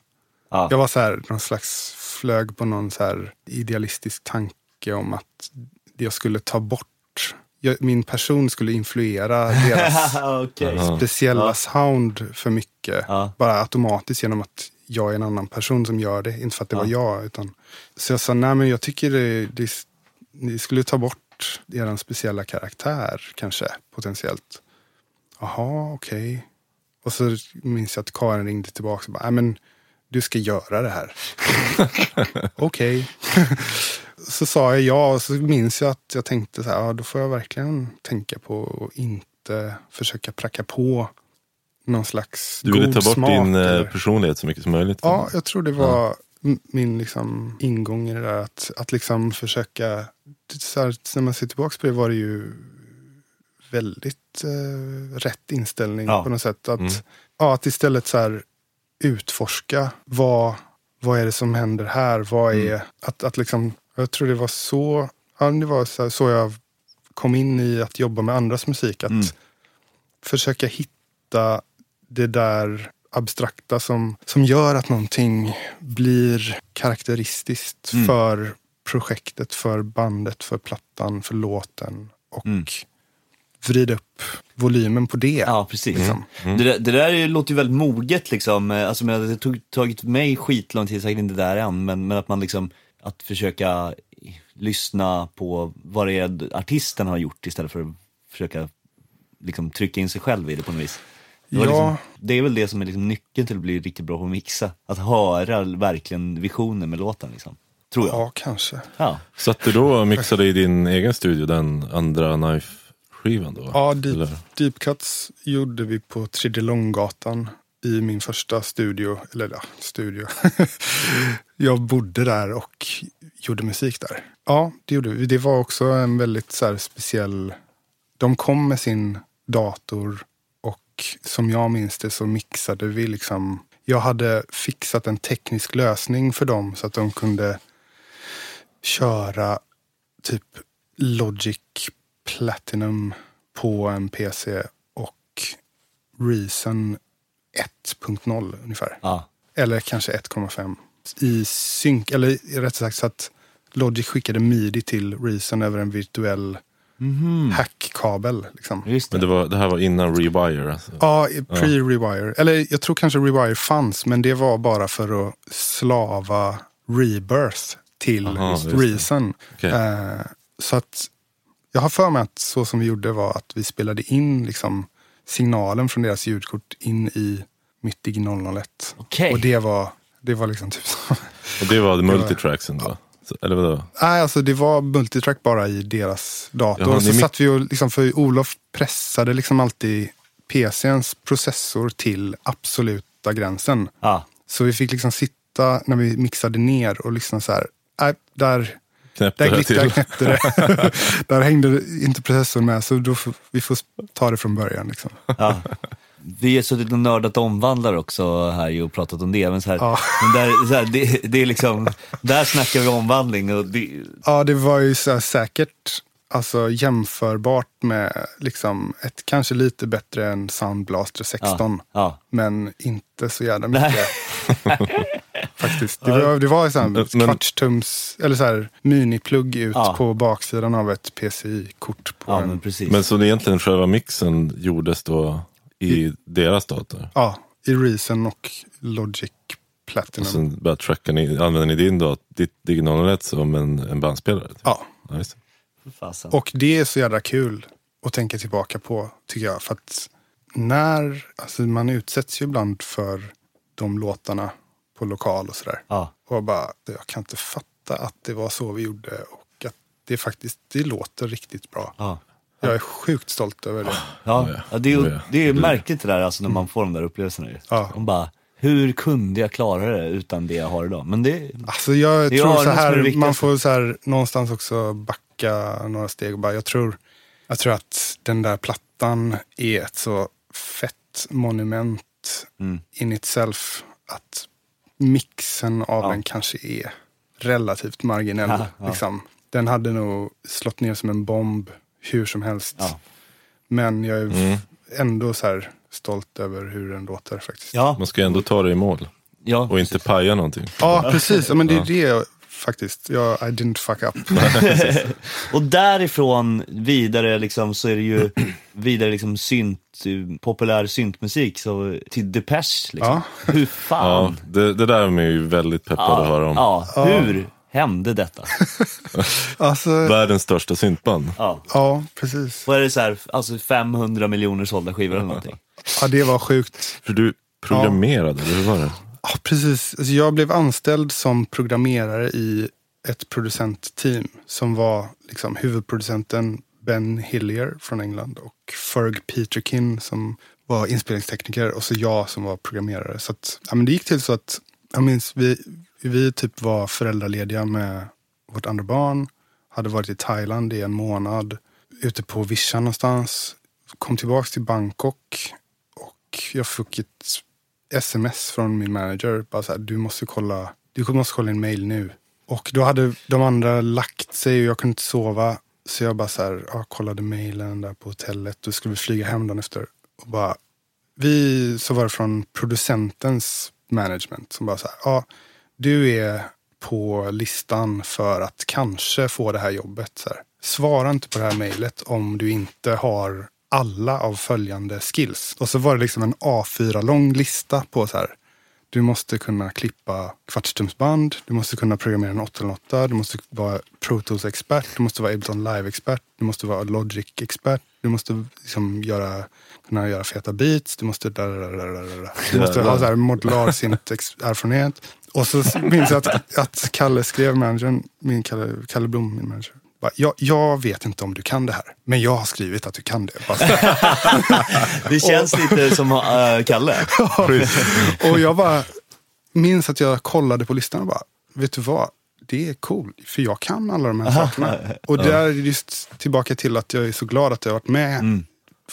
ja. jag var så här, någon slags flög på någon så här idealistisk tanke om att jag skulle ta bort, jag, min person skulle influera deras. Jaha. speciella Ja. sound för mycket. Ja. Bara automatiskt genom att jag är en annan person som gör det. Inte för att det Ja. var jag. Utan, så jag sa, nej men jag tycker det, det, ni skulle ta bort er speciella karaktär kanske, potentiellt. Jaha, okej. Och så minns jag att Karin ringde tillbaka och bara, nej men du ska göra det här. Okej. så sa jag ja och så minns jag att jag tänkte så här, ja, då får jag verkligen tänka på att inte försöka pracka på någon slags Du ville ta bort smak. din eh, eller- personlighet så mycket som möjligt. Ja, jag tror det var m- min liksom ingång i det där. Att, att liksom försöka, så här, när man ser tillbaka på det var det ju väldigt eh, rätt inställning Ja. på något sätt. Att, Mm. ja, att istället så här utforska vad, vad är det som händer här? Vad Mm. är, att, att liksom, jag tror det var så, ja, det var så, här, så jag kom in i att jobba med andras musik. Att Mm. försöka hitta det där abstrakta som, som gör att någonting blir karaktäristiskt Mm. för projektet, för bandet, för plattan, för låten. Och Mm. Vrida upp volymen på det. Ja, precis. Liksom. Det, där, det där är- låter ju väldigt moget liksom. Alltså, men det tog tagit mig skitlång tid, säkert inte där än, men, men att man liksom, att försöka lyssna på vad det är artisten har gjort istället för att försöka liksom trycka in sig själv i det på något vis. Det, Ja. liksom, det är väl det som är liksom nyckeln till att bli riktigt bra på att mixa. Att höra verkligen visionen med låten liksom. Tror jag. Ja, kanske. Ja. Satt du då och mixade i din egen studio, den andra Knife-skivan då? Ja, deep, Eller? deep Cuts gjorde vi på Tredje Långgatan i min första studio. Eller ja, studio. jag bodde där och gjorde musik där. Ja, det gjorde vi. Det var också en väldigt så här, speciell... De kom med sin dator och som jag minns det så mixade vi liksom... Jag hade fixat en teknisk lösning för dem så att de kunde köra typ Logic Platinum på en PC och Reason 1.0 ungefär. Ja. Eller kanske 1,5. I synk, eller rätt sagt så att Logic skickade midi till Reason över en virtuell hackkabel. Liksom. Just det. Men det, var, det här var innan Rewire. Alltså. Ja, pre-rewire. Eller jag tror kanske rewire fanns, men det var bara för att slava rebirth till Aha, reason. Okej. Eh, så att jag har för mig att så som vi gjorde var att vi spelade in liksom, signalen från deras ljudkort in i Myttig 001. Okej. Och det var, det var liksom typ så. Och det var multitracksen då? Eller vadå? Nej, alltså det var multitrack bara i deras dator. Jaha, och så satt vi och, liksom, för Olof pressade liksom alltid PCns processor till absoluta gränsen. Ja. Så vi fick liksom sitta när vi mixade ner och lyssna så här. Nej, där, Knäppte där det till? knäppte det. där hängde inte processorn med, så då får, vi får ta det från början. Liksom. Ja. Vi har suttit och nördat omvandlare också här ju och pratat om det. Men så här, Ja. men där, så här, det, det är liksom, där snackar vi omvandling. Och det, Ja, det var ju så här säkert alltså, jämförbart med liksom, ett kanske lite bättre än Sound Blaster 16. ja. Men inte så jävla mycket. Faktiskt. Det var, det var så här, Men- kvartstums, eller så här miniplugg ut Ja. på baksidan av ett PCI-kort. På ja, en, men precis. Men så egentligen själva mixen gjordes då i deras dator? ja, i Reason och Logic Platinum. Och sen bara tracka ni, använder ni din dator, ditt Dig 001 som en, en bandspelare? typ? Ja, Ja, just det. Fasen. och det är så jävla kul att tänka tillbaka på, tycker jag. För att när, alltså man utsätts ju ibland för de låtarna på lokal och sådär. Ja. Och bara, jag kan inte fatta att det var så vi gjorde och att det faktiskt, det låter riktigt bra. Ja. Jag är sjukt stolt över det. Ja, ja. det är ju det är ju märkligt det där alltså när man får de där upplevelserna. ju. Ja. Man bara, hur kunde jag klara det utan det jag har idag? Men det, Alltså jag Det tror så är det här, man får så här någonstans också backa några steg. och Bara, jag, tror, jag tror att den där plattan är ett så fett monument Mm. in itself. Att mixen av Ja. den kanske är relativt marginell. Ja, ja. Liksom. Den hade nog slått ner som en bomb hur som helst. ja. Men jag är Mm. ändå så här stolt över hur den låter faktiskt. Ja, Man ska ju ändå ta det i mål ja, och inte paja någonting. Ja, precis. Men det är det faktiskt. Jag, I didn't fuck up. Och därifrån vidare liksom, så är det ju vidare liksom synt, populär syntmusik så, till Depeche. Liksom. Hur Ja, fan? det, det där är man ju väldigt peppad att höra om. ja, hur hände detta? Alltså, Världens största syntband. Ja. ja, precis. Vad är det så här, alltså 500 miljoner sålda skivor eller någonting? Ja, det var sjukt. För du programmerade, eller hur var det? Ja, precis. Alltså, jag blev anställd som programmerare i ett producentteam som var liksom, huvudproducenten Ben Hillier från England och Ferg Peterkin som var inspelningstekniker och så jag som var programmerare. Så att, ja, men det gick till så att jag minns vi, vi typ var föräldralediga med vårt andra barn. Hade varit i Thailand i en månad. Ute på vischan någonstans. Kom tillbaks till Bangkok. Och jag fick ett sms från min manager. Bara så här, du måste kolla, du måste kolla din mail nu. Och då hade de andra lagt sig och jag kunde inte sova. Så jag bara så här, ja, kollade mailen där på hotellet och skulle vi flyga hem dagen efter. Och bara, vi, så var det från producentens management som bara så här, ja, du är på listan för att kanske få det här jobbet. Så här. Svara inte på det här mejlet om du inte har alla av följande skills. Och så var det liksom en A4-lång lista på så här. Du måste kunna klippa kvartstumsband, du måste kunna programmera en 808, du måste vara Pro Tools-expert, du måste vara Ableton Live-expert, du måste vara Logic-expert, du måste liksom göra, kunna göra feta beats, du måste, där, där, där. Du måste ha så här modular erfarenhet. Och så minns jag att, att Kalle skrev, managern, min Kalle, Kalle Blom, min manager, jag, jag vet inte om du kan det här, men jag har skrivit att du kan det. Det känns lite som uh, Kalle. och jag bara minns att jag kollade på listan och bara, vet du vad? Det är cool, för jag kan alla de här sakerna. Och det är just tillbaka till att jag är så glad att jag har varit med Mm.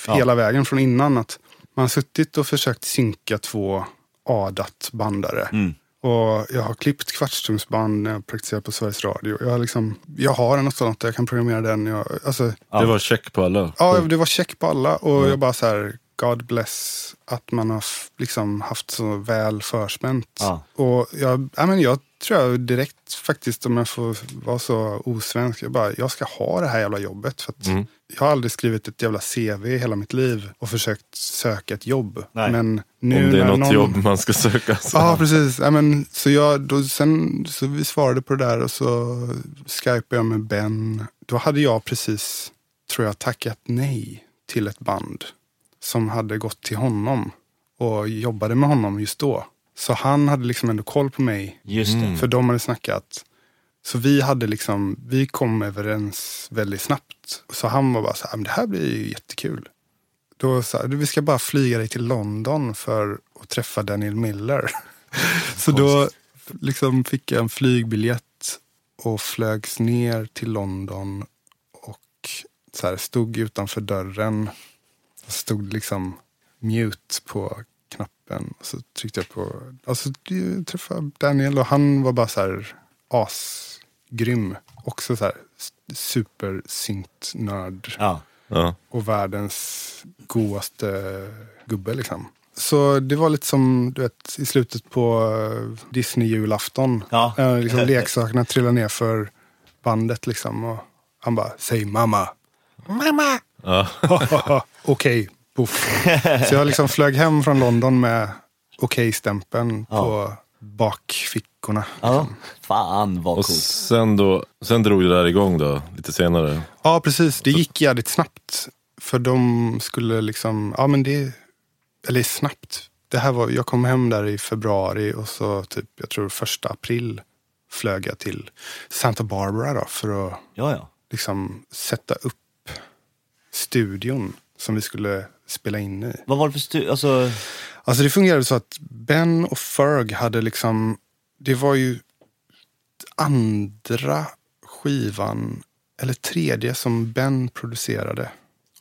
hela vägen från innan. Att man har suttit och försökt synka två ADAT-bandare. Mm. Och jag har klippt kvartstumsband när jag praktiserar på Sveriges Radio. Jag har, liksom, jag har en 808, jag kan programmera den. Jag, alltså, Det var check på alla. Ja, det var check på alla och jag bara så här, God bless att man har liksom haft så väl förspänt. Ja. Och jag, ja, men jag tror jag direkt faktiskt, om jag får vara så osvensk. Jag bara, jag ska ha det här jävla jobbet. För att Mm. Jag har aldrig skrivit ett jävla CV i hela mitt liv och försökt söka ett jobb. Nej. Men nu Om det är något någon... jobb man ska söka. Så. Ja, precis. Ja, men, så, jag, då, sen, så vi svarade på det där och så skypade jag med Ben. Då hade jag precis, tror jag, tackat nej till ett band som hade gått till honom och jobbade med honom just då. Så han hade liksom ändå koll på mig. Mm. för de hade snackat. Så vi hade liksom, vi kom överens väldigt snabbt. Så han var bara så här, "Men det här blir ju jättekul. Då sa jag, vi ska bara flyga dig till London för att träffa Daniel Miller. så då liksom fick jag en flygbiljett och flögs ner till London och så här, stod utanför dörren. Och stod liksom mute på knappen. Och så tryckte jag på, alltså jag träffade Daniel och han var bara så här asgrym. Också så här supersynt-nörd Ja. Ja. och världens godaste gubbe liksom. Så det var lite som du vet, i slutet på eh, Disney-julafton. Ja. Eh, liksom, leksakerna trillade ner för bandet liksom. Och han bara, säg mamma. Mamma! Ja. Okej, poff. Så jag liksom flög hem från London med okej-stämpeln på bakfickorna. ja. Fan vad Och coolt. sen, då, sen drog det där igång då, lite senare. Ja, precis. Det gick jävligt snabbt. För de skulle liksom, ja men det, eller snabbt. Det här var, jag kom hem där i februari och så typ, jag tror första april flög jag till Santa Barbara då för att Ja, ja. liksom sätta upp studion som vi skulle spela in i. Vad var det för stu... Alltså, Alltså det fungerade så att Ben och Ferg hade liksom, det var ju andra skivan, eller tredje som Ben producerade.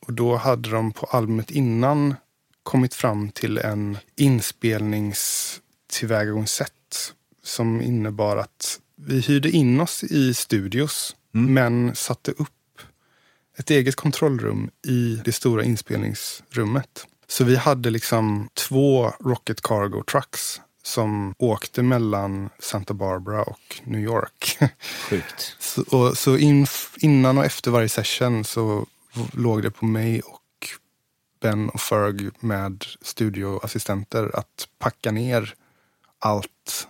Och då hade de på albumet innan kommit fram till en inspelningstillvägagångssätt som innebar att vi hyrde in oss i studios men satte upp ett eget kontrollrum i det stora inspelningsrummet. Så vi hade liksom två Rocket Cargo Trucks som åkte mellan Santa Barbara och New York. sjukt. så och, så in, innan och efter varje session så låg det på mig och Ben och Ferg med studioassistenter att packa ner allt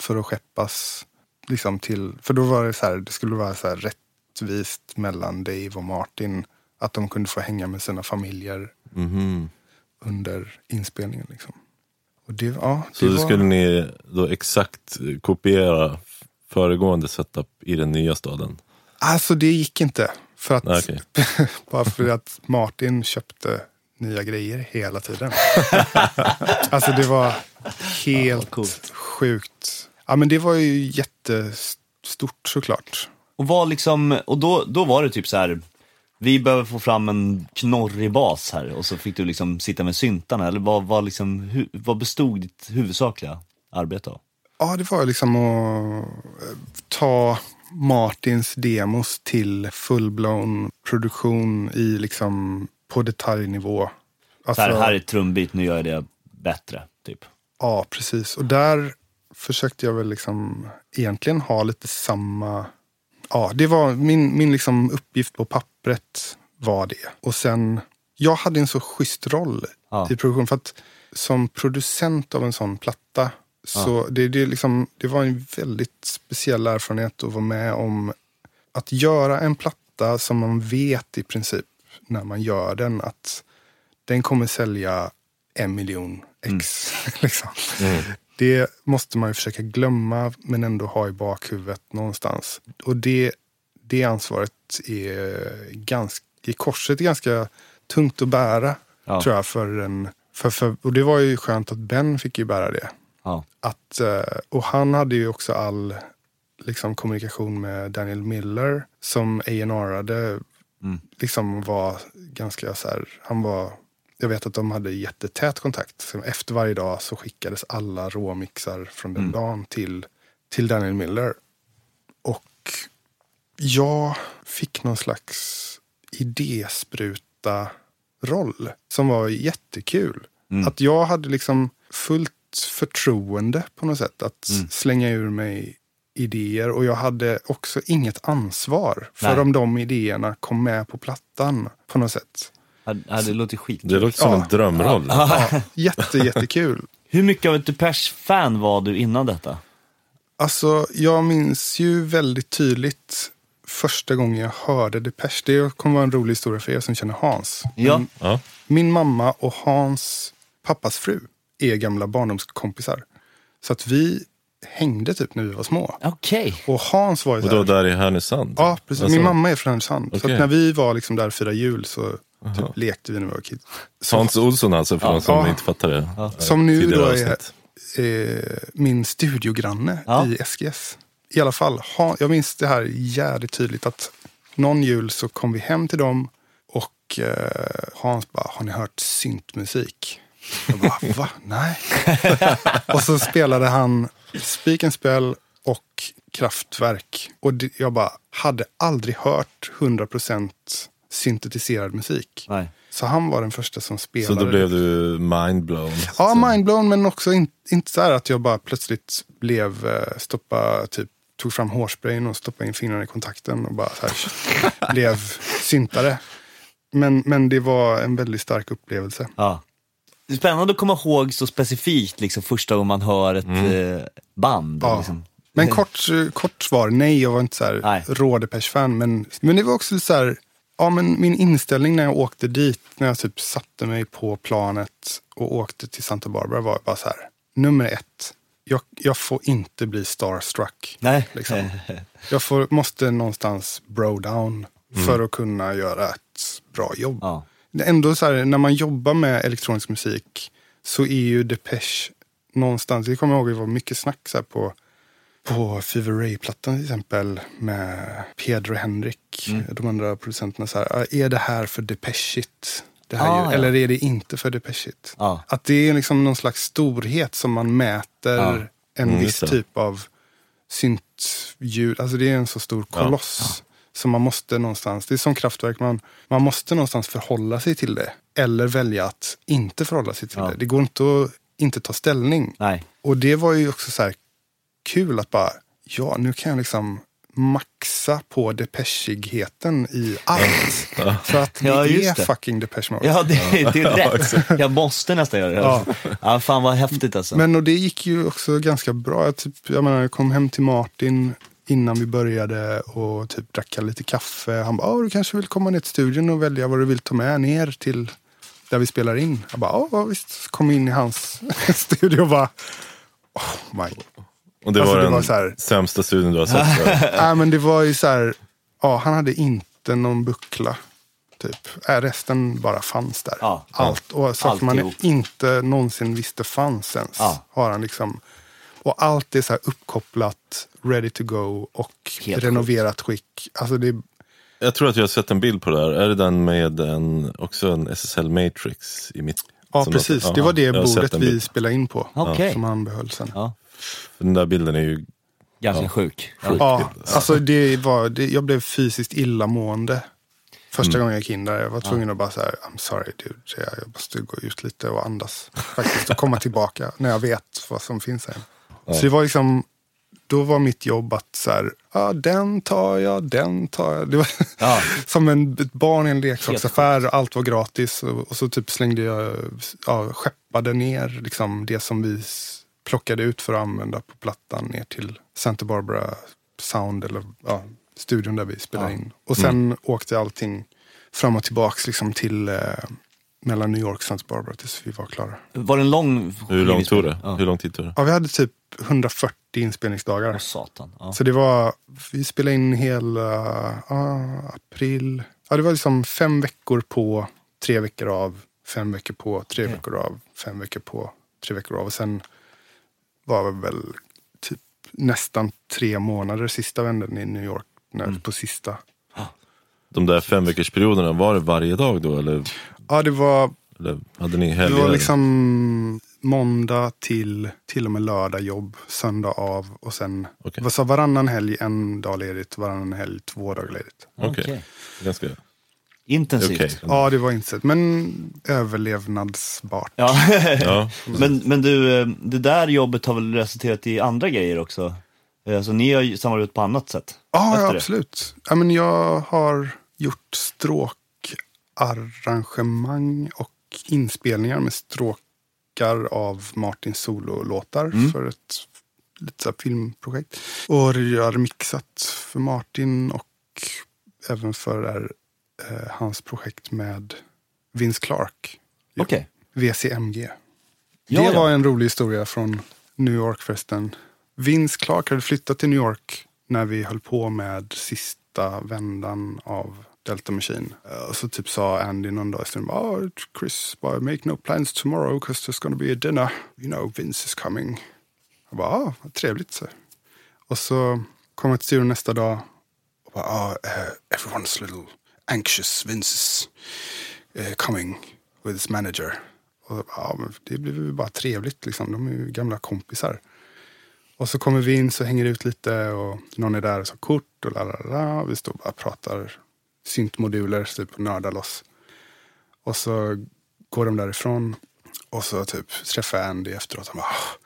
för att skeppas liksom till, för då var det så här, det skulle vara så här rättvist mellan Dave och Martin. Att de kunde få hänga med sina familjer Mhm. Under inspelningen. Liksom. Och det, ja, Så det då var, skulle ni då exakt kopiera föregående setup i den nya staden? Alltså det gick inte. För att, okej. bara för att Martin köpte nya grejer hela tiden. alltså det var helt coolt. sjukt. Ja men det var ju jättestort såklart. Och, vad liksom, och då, då var det typ så här, vi behöver få fram en knorrig bas här och så fick du liksom sitta med syntarna. Eller vad, vad, liksom, hu, vad bestod ditt huvudsakliga arbete av? Ja, det var liksom att eh, ta Martins demos till full-blown produktion i liksom på detaljnivå. Så här, Alltså- här är ett trumbit, nu gör jag det bättre. Typ. Ja, precis. Och där försökte jag väl liksom egentligen ha lite samma... Ja, det var min, min liksom uppgift på pappret var det. Och sen, jag hade en så schysst roll Ja. i produktion. För att som producent av en sån platta, så det, det, liksom, det var en väldigt speciell erfarenhet att vara med om. Att göra en platta som man vet i princip när man gör den att den kommer sälja en miljon ex. liksom. Det måste man ju försöka glömma men ändå ha i bakhuvudet någonstans. Och det, det ansvaret är ganska, i korset ganska tungt att bära. Ja. Tror jag. För en, för, för, och det var ju skönt att Ben fick ju bära det. Ja. Att, eh, och han hade ju också all liksom, kommunikation med Daniel Miller som A&R-ade. Mm. Liksom var ganska så här, han var, jag vet att de hade jättetät kontakt. Så efter varje dag så skickades alla råmixar från den Mm. dagen till, till Daniel Miller. Och jag fick någon slags idéspruta roll som var jättekul. Mm. Att jag hade liksom fullt förtroende på något sätt. Att Mm. slänga ur mig idéer och jag hade också inget ansvar för Nej. om de idéerna kom med på plattan på något sätt. Ja, det låter skitkul. Det låter som Ja. en drömroll. Ja, jätte, jättekul. Hur mycket av ett Depeche-fan var du innan detta? Alltså, jag minns ju väldigt tydligt första gången jag hörde Depeche. Det kommer vara en rolig historia för er som känner Hans. Ja, Men Ja. Min mamma och Hans pappas fru är gamla barndomskompisar. Så att vi hängde typ när vi var små. okej. Och Hans var ju Och så då där i Härnösand? Ja, precis. Alltså, Min mamma är från Härnösand. Så Okej. att när vi var liksom där och firade jul så typ lekte vi när vi var kids. Hans Olsson alltså, för Ja. de som Ja. inte fattar det. Som nu då är- avsnitt. eh, min studiogranne Ja. i SGS. I alla fall, ha, jag minns det här jävligt tydligt att någon jul så kom vi hem till dem och eh, Hans bara, har ni hört syntmusik? Jag bara, va? Nej. och så spelade han Speak and Spell och Kraftwerk. Och det, jag bara, hade aldrig hört 100% syntetiserad musik. Nej. Så han var den första som Så spelade. då blev du mindblown? Ja, mindblown, men också in, inte så här att jag bara plötsligt blev, eh, stoppa, typ, tog fram hårsprayen och stoppade in fingrarna i kontakten och bara så här, blev syntare. Men, men det var en väldigt stark upplevelse. Ja. Det är spännande att komma ihåg så specifikt liksom, första gången man hör ett eh, band. Ja. Liksom. Men kort, kort svar, nej, jag var inte så här Nej. rå Depeche-fan. Men, men det var också så här, ja men min inställning när jag åkte dit, när jag typ satte mig på planet och åkte till Santa Barbara var bara så här, nummer ett, jag, jag får inte bli starstruck. Nej. Liksom. Jag får, måste någonstans bro down för att kunna göra ett bra jobb. Ja. Ändå så här, när man jobbar med elektronisk musik så är ju Depeche någonstans, jag kommer ihåg att det var mycket snack så här på, på Fever Ray-plattan till exempel med Pedro Henrik, Mm. de andra producenterna. Så här, "Ah, är det här för? Det här Ah, ju, ja. Eller är det inte för Depeche-igt? Ja. Att det är liksom någon slags storhet som man mäter Ja. en Mm, viss typ av syntljud. Alltså det är en så stor koloss. som man måste någonstans, det är som kraftverk, man, man måste någonstans förhålla sig till det. Eller välja att inte förhålla sig till det. Det går inte att inte ta ställning. Nej. Och det var ju också så här kul att bara, ja nu kan jag liksom maxa på depechigheten i allt. Så att det Ja, är det. fucking Depeche Mode. Ja, det, det är rätt. Jag måste nästan göra det. Ja. ja, fan vad häftigt alltså. Men och det gick ju också ganska bra. Jag, typ, jag, menar, jag kom hem till Martin innan vi började och typ drack lite kaffe. Han bara, "Ja, du kanske vill komma ner till studion och välja vad du vill ta med ner till där vi spelar in. Jag bara, ja visst. Så kom in i hans studio och bara, oh my. Och det Alltså, var det den var så här- sämsta studion du har sett? Nej men det var ju så här, ja han hade inte någon buckla. Typ. Äh, resten bara fanns där. Ja. Allt. Och saker man Alltihop. inte någonsin visste fanns ens. Ja. Har han liksom. Och allt är så här uppkopplat, ready to go och Helt renoverat skick. Alltså det, Jag tror att jag har sett en bild på det här. Är det den med en, också en SSL Matrix i mitt? ja precis, det var det bordet vi spelade in på. Okej. Som han behöll sen. Ja, Den där bilden är ju ganska Ja. sjuk. Ja. Ja, alltså det var, det, jag blev fysiskt illamående. Första Mm. gången jag gick in där. Jag var tvungen att bara säga I'm sorry dude. Jag, jag måste gå ut lite och andas. Faktiskt och komma tillbaka när jag vet vad som finns här. Så det var liksom, då var mitt jobb att så här, ja den tar jag, den tar jag. Det var Ja. som en, ett barn i en leksaksaffär. Allt var gratis och, och så typ slängde jag, ja, skeppade ner liksom det som vi plockade ut för att använda på plattan ner till Santa Barbara Sound eller ja, studion där vi spelade Ja. in. Och sen åkte allting fram och tillbaks liksom till eh, mellan New York och Santa Barbara tills vi var klara. Var det en lång Hur långt tog det? Ja. Hur lång tid tog det? Ja, vi hade typ 140 inspelningsdagar. Åh, satan. Ja. Så det var, vi spelade in hela ah, april. Ja, det var liksom fem veckor på, tre veckor av, fem veckor på, tre Okej. veckor av, fem veckor på, tre veckor av. Och sen var det väl typ nästan tre månader sista vändan i New York. När, Mm. På sista. De där fem veckors perioderna var det varje dag då? Eller, Ja, det var, eller hade ni det var liksom måndag till till och med lördag jobb, söndag av och sen vad sa varannan helg en dag ledigt, varannan helg två dagar ledigt. Okej. Okej. Ganska Intensivt. okej. Ja, det var insett. Men överlevnadsbart. Ja. Ja. men, men du, eh, det där jobbet har väl resulterat i andra grejer också? Eh, Så ni har ju samarbetat på annat sätt? Ja, ja absolut. Ja, men jag har gjort stråkarrangemang och inspelningar med stråkar av Martins sololåtar Mm. för ett lite filmprojekt. Och jag har mixat för Martin och även för eh, hans projekt med Vince Clark. Ja. Okej. VCMG. Ja, det ja. var en rolig historia från New York förresten. Vince Clark hade flyttat till New York när vi höll på med sista vändan av Delta Machine. Eh, Och så typ sa Andy någon dag stunden, oh, Chris, but make no plans tomorrow because there's gonna be a dinner. You know, Vince is coming. Jag bara, ah, vad trevligt. Så. Och så kom jag till studion nästa dag och bara, ah, eh, everyone's little anxious. Vince eh, coming with his manager. Och ja, det blir väl bara trevligt, liksom. de är ju gamla kompisar. Och så kommer vi in så hänger ut lite och någon är där och tar kort och la. Vi står och bara pratar syntmoduler typ och nördar loss. Och så går de därifrån och så typ träffar jag Andy efteråt. Han bara, ah,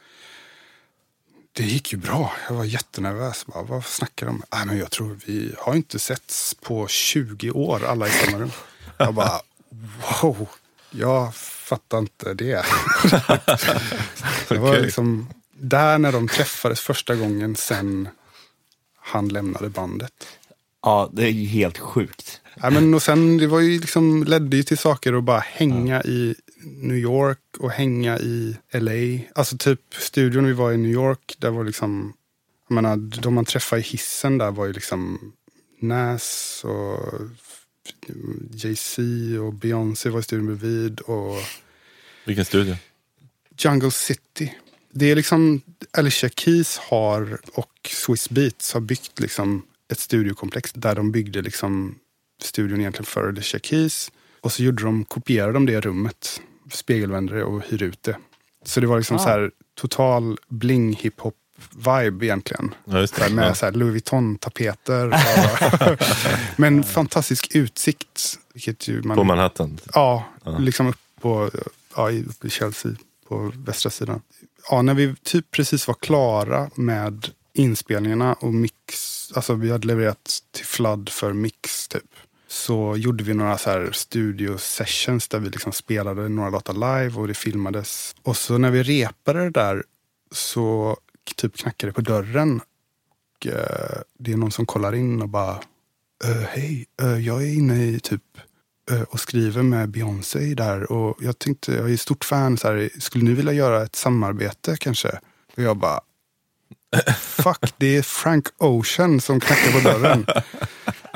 det gick ju bra. Jag var jättenervös. Bara, Vad snackar de om? Nej, men jag tror vi har inte setts på 20 år alla i samma rum. Jag bara, wow. Jag fattar inte det. det var liksom där när de träffades första gången sen han lämnade bandet. Ja, det är ju helt sjukt. Ja, men och sen det var ju liksom, ledde ju till saker att bara hänga i New York och hänga i LA. Alltså typ studion vi var i New York, där var liksom, jag menar, de man träffade i hissen där var ju liksom Nas och Jay-Z och Beyoncé var i studion bredvid och Vilken studio? Jungle City. Det är liksom Alicia Keys har och Swiss Beats har byggt liksom ett studiokomplex där de byggde liksom studion egentligen för Alicia Keys. Och så gjorde de, kopierade de det rummet, spegelvände det och hyrde ut det. Så det var liksom Ah. så här total bling hiphop vibe egentligen. Ja, just Så här med Ja. så här Louis Vuitton-tapeter. och- Men fantastisk utsikt. Vilket ju man, På Manhattan. Ja, Ja. liksom upp på, ja, i- uppe i Chelsea på västra sidan. Ja, när vi typ precis var klara med inspelningarna och mix, alltså vi hade levererat till Flood för mix typ. Så gjorde vi några så här studio sessions där vi liksom spelade några låtar live och det filmades. Och så när vi repade det där så typ knackade det på dörren. Och, eh, det är någon som kollar in och bara "Eh, Hej, eh, jag är inne i typ eh, och skriver med Beyoncé där och jag tänkte, jag är stort fan, så här, skulle ni vilja göra ett samarbete kanske? Och jag bara, fuck, det är Frank Ocean som knackar på dörren.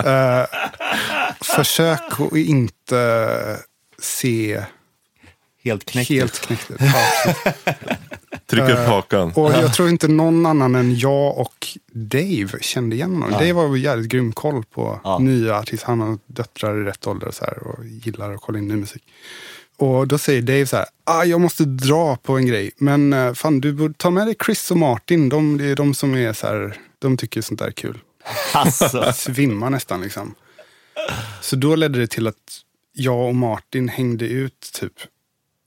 Eh, försök att inte se Helt knäckt. helt knäckt ut. Ja, Tryck upp Eh, hakan. och jag tror inte någon annan än jag och Dave kände igen honom. Ja. Dave var väl jävligt grym koll på Ja. nya artister. Han har döttrar i rätt ålder och, så här, och gillar att kolla in ny musik. Och då säger Dave så här, ah, jag måste dra på en grej. Men eh, fan, du borde ta med dig Chris och Martin. De, det är de som är så här, de tycker sånt där är kul. Alltså. Svimma nästan liksom. Så då ledde det till att jag och Martin hängde ut typ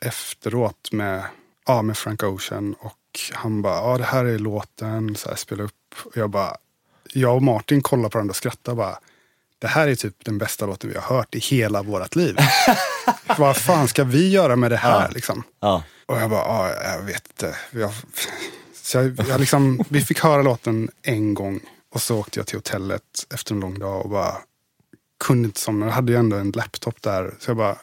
efteråt med, ja, med Frank Ocean. Och han bara, ja det här är låten, så här, spela upp. Och jag bara, jag och Martin kollar på varandra och skrattar bara. Det här är typ den bästa låten vi har hört i hela vårt liv. Vad fan ska vi göra med det här Ja. liksom? Ja. Och jag bara, ja, jag vet inte. Jag, så jag, jag liksom, vi fick höra låten en gång och så åkte jag till hotellet efter en lång dag och bara kunde inte somna. Jag hade ju ändå en laptop där. Så jag bara,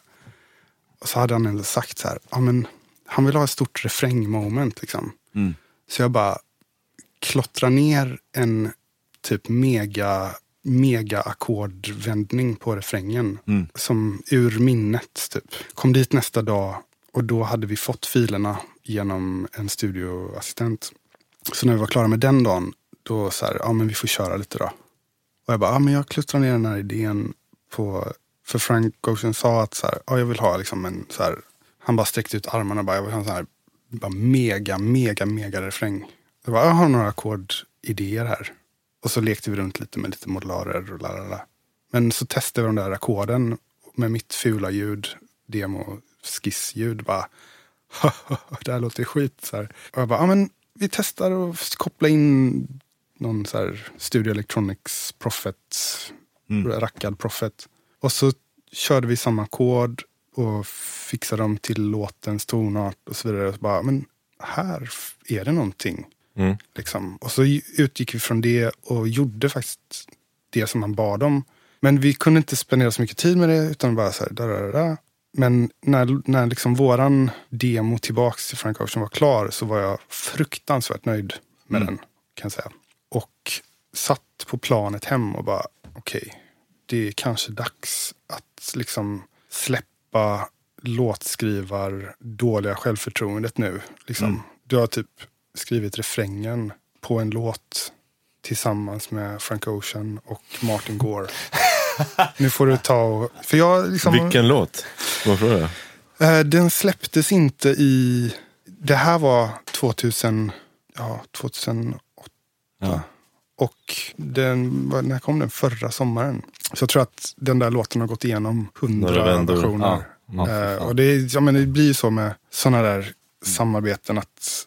och så hade han ändå sagt så här, ja men han vill ha ett stort refrängmoment liksom. Mm. Så jag bara klottrar ner en typ mega, mega ackordvändning på refrängen. Mm. Som ur minnet typ. Kom dit nästa dag och då hade vi fått filerna genom en studioassistent. Så när vi var klara med den dagen, då så här, ja men vi får köra lite då. Och jag bara, ja men jag klustrar ner den här idén på, för Frank Ocean sa att så här, ja jag vill ha liksom en så här, han bara sträckte ut armarna och bara, jag vill ha en så här, bara mega, mega, mega refräng. Jag bara, jag har några ackordidéer här. Och så lekte vi runt lite med lite modularer och lalala. Men så testade vi de där ackorden med mitt fula ljud, demo, skissljud. Bara, det här låter skit. Så här. Och jag bara, ja men vi testar att koppla in någon så här Studio Electronics Prophet, Mm. rackad Prophet. Och så körde vi samma kod och fixade dem till låtens tonart och så vidare. Och så bara, men här är det någonting. Mm. Liksom. Och så utgick vi från det och gjorde faktiskt det som han bad om. Men vi kunde inte spendera så mycket tid med det utan bara så här, da, da, da. Men när, när liksom våran demo tillbaks till Frank Ocean var klar så var jag fruktansvärt nöjd med den. kan jag säga. Och satt på planet hem och bara, okej, det är kanske dags att liksom släppa låtskrivar dåliga självförtroendet nu. Liksom. Du har typ skrivit refrängen på en låt tillsammans med Frank Ocean och Martin Gore. nu får du ta och... För jag liksom, Vilken låt? Varför det? Eh, den släpptes inte i... Det här var 2000, ja, 2008. Ja. Och den, när kom den? Förra sommaren. Så jag tror att den där låten har gått igenom hundra versioner. Ja. Ja, Eh, och det, är- ja, men det blir ju så med sådana där samarbeten. att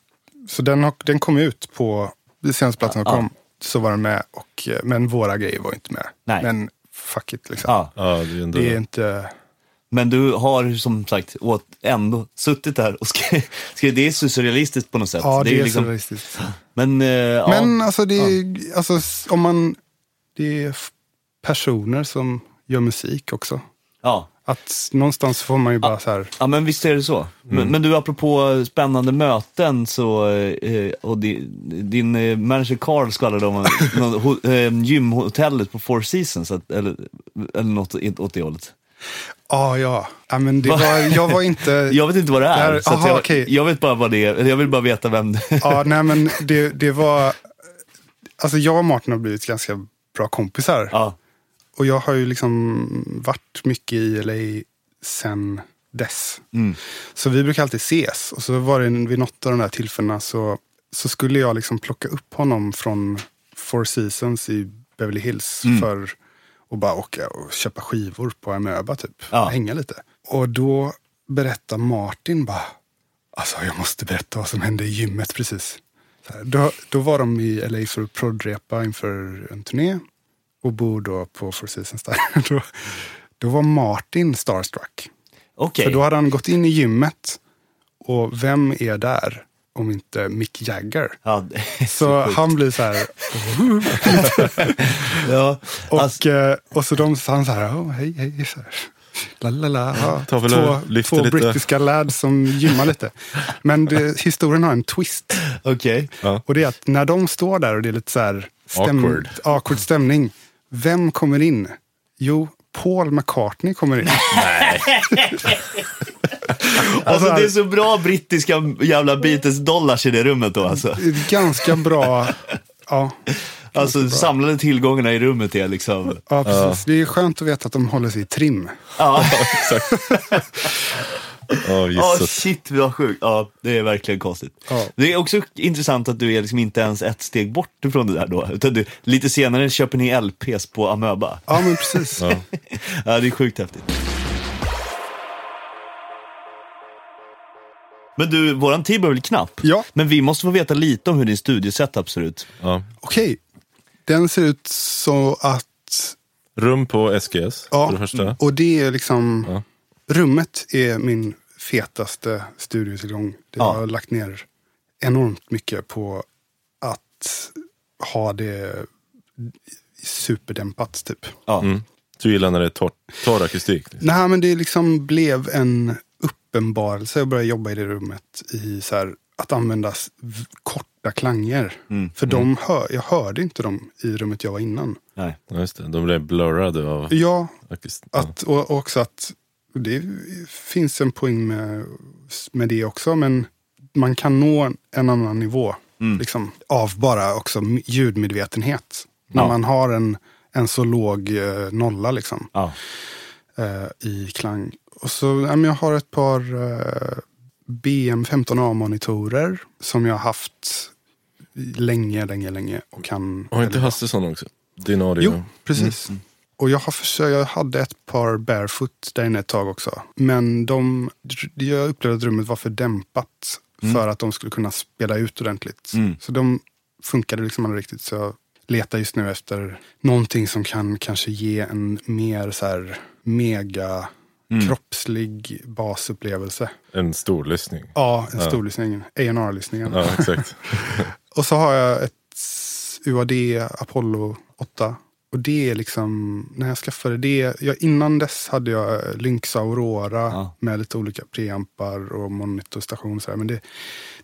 Så den, har, den kom ut på, det senaste plattan Ja. kom, så var den med. Och, eh, men våra grejer var inte med. Nej. Men fuck it liksom. Ja. Ja, det är. Det är inte... Men du har som sagt åt, ändå suttit där och skrivit. skrivit det är surrealistiskt på något sätt. Ja, det, är, liksom, surrealistiskt. Men, eh, ja. Men alltså, det är, alltså s- om man... Det är personer som gör musik också. ja. Att någonstans får man ju bara så här... Ja men visst är det så. Men, men du apropå spännande möten så, eh, och di, din eh, manager Carl skvallrade om någon, ho, eh, gymhotellet på Four Seasons, att, eller, eller något åt det hållet. Ah, ja, ja. men det var, jag var inte... Jag vet inte vad det är, så att aha, jag, okej. jag vet bara vad det är, jag vill bara veta vem det är. Ja, nej men det, det var... Alltså jag och Martin har blivit ganska bra kompisar. Ja, Och jag har ju liksom varit mycket i LA sen dess. Mm. Så vi brukar alltid ses. Och så var det vid något av de där tillfällena så, så skulle jag liksom plocka upp honom från Four Seasons i Beverly Hills Mm. för att bara åka och köpa skivor på Amöba typ. Ja. Hänga lite. Och då berättar Martin bara, alltså jag måste berätta vad som hände i gymmet precis. Här, då, då var de i LA för att prodrepa inför en turné och bor då på Four Seasons där. då, då var Martin starstruck. okej. För då hade han gått in i gymmet och vem är där om inte Mick Jagger? Ja, Så sjukt. han blir så här, ja, och, alltså, eh, och så de han så här, oh, hej hej. Så här. La, la, la. Ja, två två lite. brittiska lads som gymmar lite. Men det, historien har en twist. okej. Ja. Och det är att när de står där och det är lite så här stäm, Awkward. awkward stämning. Vem kommer in? Jo, Paul McCartney kommer in. Alltså här- det är så bra brittiska jävla Beatles-dollars i det rummet då alltså. Det är Ganska bra. Ja, Alltså samlade tillgångarna i rummet är liksom, ja, precis. Det är skönt att veta att de håller sig i trim. ja, Ja, oh, Jesus. shit vad sjukt. Ja, det är verkligen konstigt. Ja. Det är också intressant att du är liksom inte ens ett steg bort ifrån det där då. Utan du, lite senare köper ni LPs på Amöba. Ja, men precis. Ja. Ja, det är sjukt häftigt. Men du, våran tid börjar bli knapp. Ja. Men vi måste få veta lite om hur din studiosetup ser ut. Ja. Okej, den ser ut så att... Rum på SGS, Ja, för det första. och det är liksom... Ja. Rummet är min fetaste studiotillgång. Det Ja. Jag har lagt ner enormt mycket på att ha det superdämpat typ. Ja. Mm. Du gillar när det är torr, torr akustik? Nej, men det liksom blev en uppenbarelse. Jag började jobba i det rummet i så här, att använda korta klanger. Mm. För de hör, jag hörde inte dem i rummet jag var innan. Nej. Ja, just det. De blev blurrade av Ja, att, och och också att det finns en poäng med, med det också. Men man kan nå en annan nivå Mm. liksom, av bara också ljudmedvetenhet. När Ja. man har en, en så låg eh, nolla liksom. Ja. eh, i klang. Och så, ja, men jag har ett par eh, BM15A-monitorer som jag har haft länge, länge, länge. Och kan Har inte Hasse sån också? Din audio? Jo, precis. Och jag, har försökt, jag hade ett par barefoot där inne ett tag också. Men de, jag upplevde att rummet var för dämpat för att de skulle kunna spela ut ordentligt. Mm. Så de funkade liksom aldrig riktigt. Så jag letar just nu efter någonting som kan kanske ge en mer så här mega Mm. kroppslig basupplevelse. En stor lyssning. Ja, en Ja. stor lyssning. A&R-lyssningen. Ja, exakt. Och så har jag ett UAD Apollo 8. Och det är liksom, när jag skaffade det, jag, innan dess hade jag Lynx Aurora Ja. med lite olika preampar och monitorstation och sådär. Men det,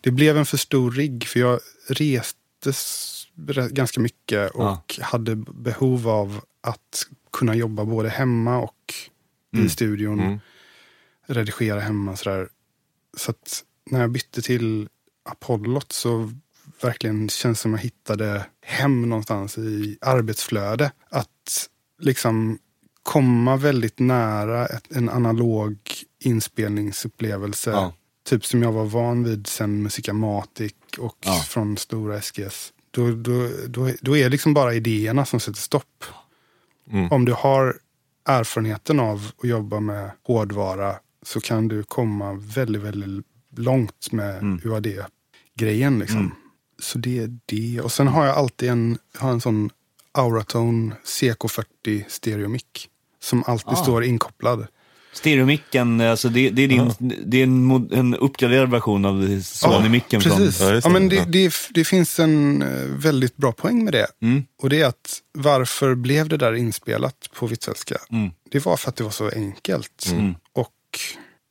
det blev en för stor rigg för jag reste ganska mycket och hade behov av att kunna jobba både hemma och i Mm. studion. Mm. Redigera hemma och sådär. Så att när jag bytte till Apollot så verkligen känns som jag hittade hem någonstans i arbetsflöde. Att liksom komma väldigt nära ett, en analog inspelningsupplevelse. Ja. Typ som jag var van vid sen Musicamatic och Ja. från stora SGS. Då, då, då, då är det liksom bara idéerna som sätter stopp. Mm. Om du har erfarenheten av att jobba med hårdvara så kan du komma väldigt, väldigt långt med Mm. UAD-grejen. Liksom. Mm. Så det är det. Och sen har jag alltid en, har en sån Auratone CK40 stereomic. Som alltid Ah. står inkopplad. Stereomicken, alltså det, det är, din, det är en, en uppgraderad version av Sony-micken. från- Precis. Ja, Ja, det. men det, Ja. det, det finns en eh, väldigt bra poäng med det. Mm. Och det är att varför blev det där inspelat på Hvitfeldtska? Mm. Det var för att det var så enkelt. Mm. Och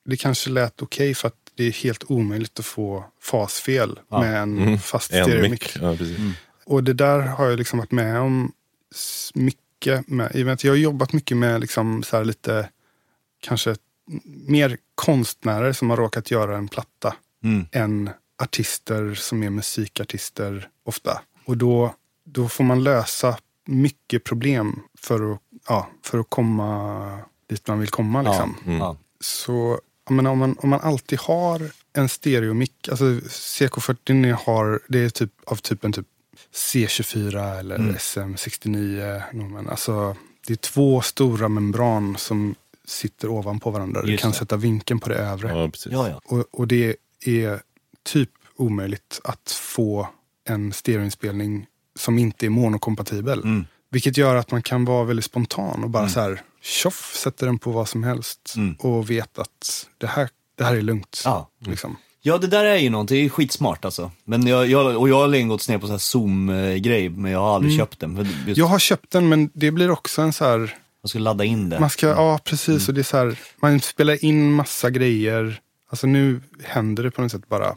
det kanske lät okej för att det är helt omöjligt att få fasfel Ja. med en Mm. fast En stereomic. mick. Ja, precis. Och det där har jag liksom varit med om mycket. Med, I och med att jag har jobbat mycket med liksom så här lite, kanske mer konstnärer som har råkat göra en platta Mm. än artister som är musikartister ofta. Och då, då får man lösa mycket problem för att, ja, för att komma dit man vill komma. Liksom. Ja. Ja. Så menar, om, man, om man alltid har en stereomick, alltså CK40 har, det är typ av typen typ C24 eller Mm. SM69. Men alltså, det är två stora membran som sitter ovanpå varandra. Du Just kan det. sätta vinkeln på det övre. Ja, precis. Ja, ja. Och, och det är typ omöjligt att få en stereoinspelning som inte är monokompatibel. Mm. Vilket gör att man kan vara väldigt spontan och bara Mm. så här tjoff, sätter den på vad som helst. Mm. Och vet att det här, det här är lugnt. Ja. Liksom. Ja, det där är ju någonting, det är skitsmart alltså. Men jag, jag, och jag har länge gått sned på så här Zoom-grej, men jag har aldrig Mm. köpt den. Just, Jag har köpt den men det blir också en så här, Jag ska ladda in det. man ska, ja precis, Mm. och det är så här, man spelar in massa grejer. Alltså nu händer det på något sätt bara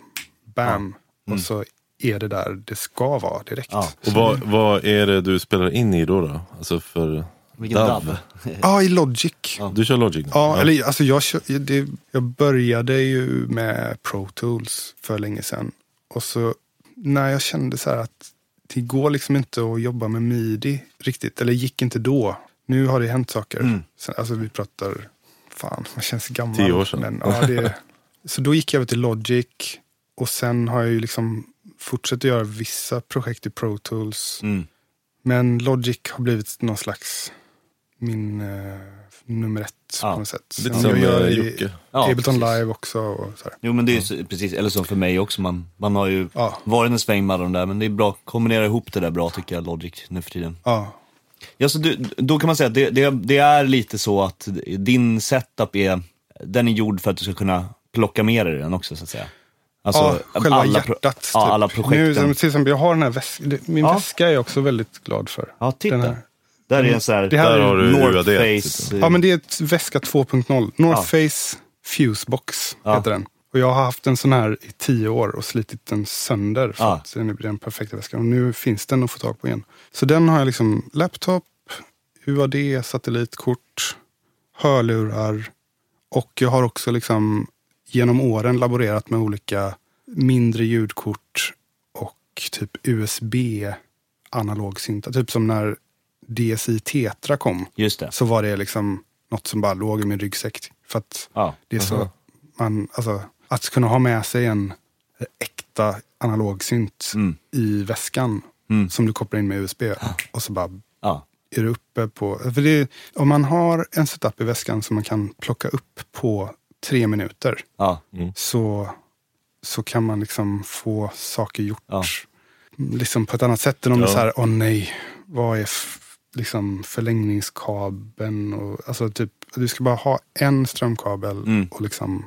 bam. Och så är det där det ska vara direkt. Mm. Ja. Och vad, vad är det du spelar in i då? då? Alltså för Vilken DAV? DAV. Ja, i Logic. Ja. Du kör Logic? nu? Ja, eller alltså jag, kö- det, jag började ju med Pro Tools för länge sedan. Och så när jag kände så här att det går liksom inte att jobba med midi riktigt. Eller gick inte då. Nu har det hänt saker. Mm. Sen, alltså vi pratar, fan man känns gammal. Tio år sedan. Men, ja, det, så då gick jag över till Logic. Och sen har jag ju liksom fortsatt göra vissa projekt i Pro Tools. Mm. Men Logic har blivit någon slags min eh, nummer ett Ja, på något sätt. Lite som jag eh, Jocke. Ja, Ableton. Live också. Och så här. Jo men det är ju precis, eller som för mig också. Man, man har ju Ja. varit en sväng med de där, men det är bra, kombinera ihop det där bra tycker jag, Logic nu för tiden. Ja, Ja, så du, då kan man säga att det, det, det är lite så att din setup är, den är gjord för att du ska kunna plocka med dig den också så att säga. Alltså, ja, själva alla pro- hjärtat. typ. Ja, alla Nu, projekten. som, till exempel, jag har den här väskan. Min Ja. väska är jag också väldigt glad för. Ja, titta. Den här. Där är en sån här, Det här Där är- har du North UAD. Face. eh, Ja, men det är ett väska 2.0. North Ja. Face Fusebox Ja. heter den. Och jag har haft en sån här i tio år och slitit den sönder för Ja. att den blir den perfekta väskan. Och nu finns den att få tag på igen. Så den har jag liksom laptop, UAD, satellitkort, hörlurar och jag har också liksom genom åren laborerat med olika mindre ljudkort och typ USB analogsyntar. Typ som när DSI Tetra kom Just det. så var det liksom något som bara låg i min ryggsäck. För att Ja. det är så, man, alltså, att kunna ha med sig en äkta analogsynt Mm. i väskan Mm. som du kopplar in med USB och så bara Ja. är du uppe på... För det, om man har en setup i väskan som man kan plocka upp på tre minuter Ja. så, så kan man liksom få saker gjort. Liksom på ett annat sätt än om Ja. det är så här, åh nej, vad är f- liksom förlängningskabeln? Och, alltså typ, du ska bara ha en strömkabel Mm. och liksom,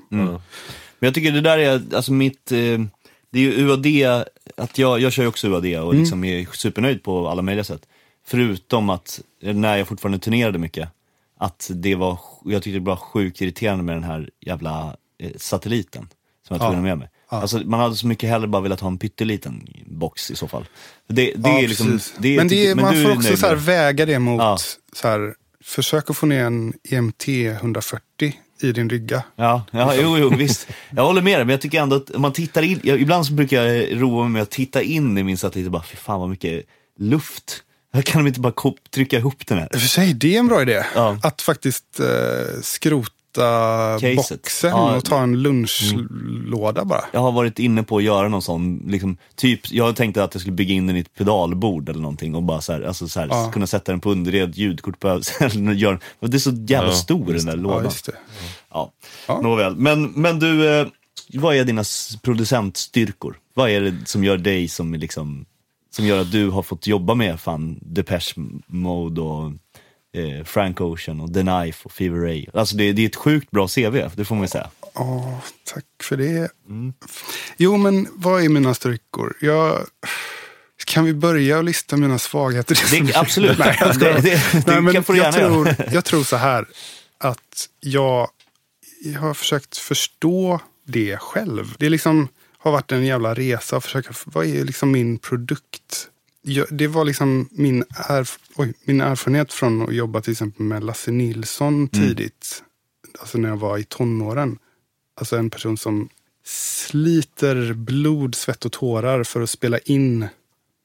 Men jag tycker det där är, alltså mitt, eh, det är ju UAD, att jag, jag kör ju också UAD och liksom är supernöjd på alla möjliga sätt. Förutom att, när jag fortfarande turnerade mycket, att det var, jag tyckte det var sjukt irriterande med den här jävla eh, satelliten som jag tog Ja. med mig. Ja. Alltså man hade så mycket hellre bara velat ha en pytteliten box i så fall. Det, det Ja, är liksom, det är, men det är, men man får också så här väga det mot, så här, försök att få ner en EMT 140 i din rygga. Ja, ja jo, jo, visst. Jag håller med dig, men jag tycker ändå att man tittar in, jag, ibland så brukar jag roa mig med att titta in i min satellit och bara, fy fan vad mycket luft. Jag kan de inte bara trycka ihop den här? För sig, det är en bra idé. Ja. Att faktiskt eh, skrota Caset. boxen Ja. och ta en lunchlåda bara. Jag har varit inne på att göra någon sån, liksom, typ, jag tänkte att jag skulle bygga in den i ett pedalbord eller någonting och bara så här, alltså så här, Ja. kunna sätta den på underred, ljudkort på gör, men Det är så jävla Ja, stor den där Ja, lådan. just det. Ja, Ja. nåväl. Men, men du, eh, vad är dina producentstyrkor? Vad är det som gör dig som liksom, som gör att du har fått jobba med fan Depeche Mode och eh, Frank Ocean och The Knife och Fever Ray. Alltså det, det är ett sjukt bra CV, det får man ju säga. Ja, tack för det. Mm. Jo, men vad är mina styrkor? Jag... Kan vi börja och lista mina svagheter? Det, absolut, Nej, jag det, det, Nej, men jag, tror, jag tror så här att jag, jag har försökt förstå det själv. Det liksom har varit en jävla resa att försöka, vad är liksom min produkt? Jag, det var liksom min, erf, oj, min erfarenhet från att jobba till exempel med Lasse Nilsson tidigt. Alltså när jag var i tonåren. Alltså en person som sliter blod, svett och tårar för att spela in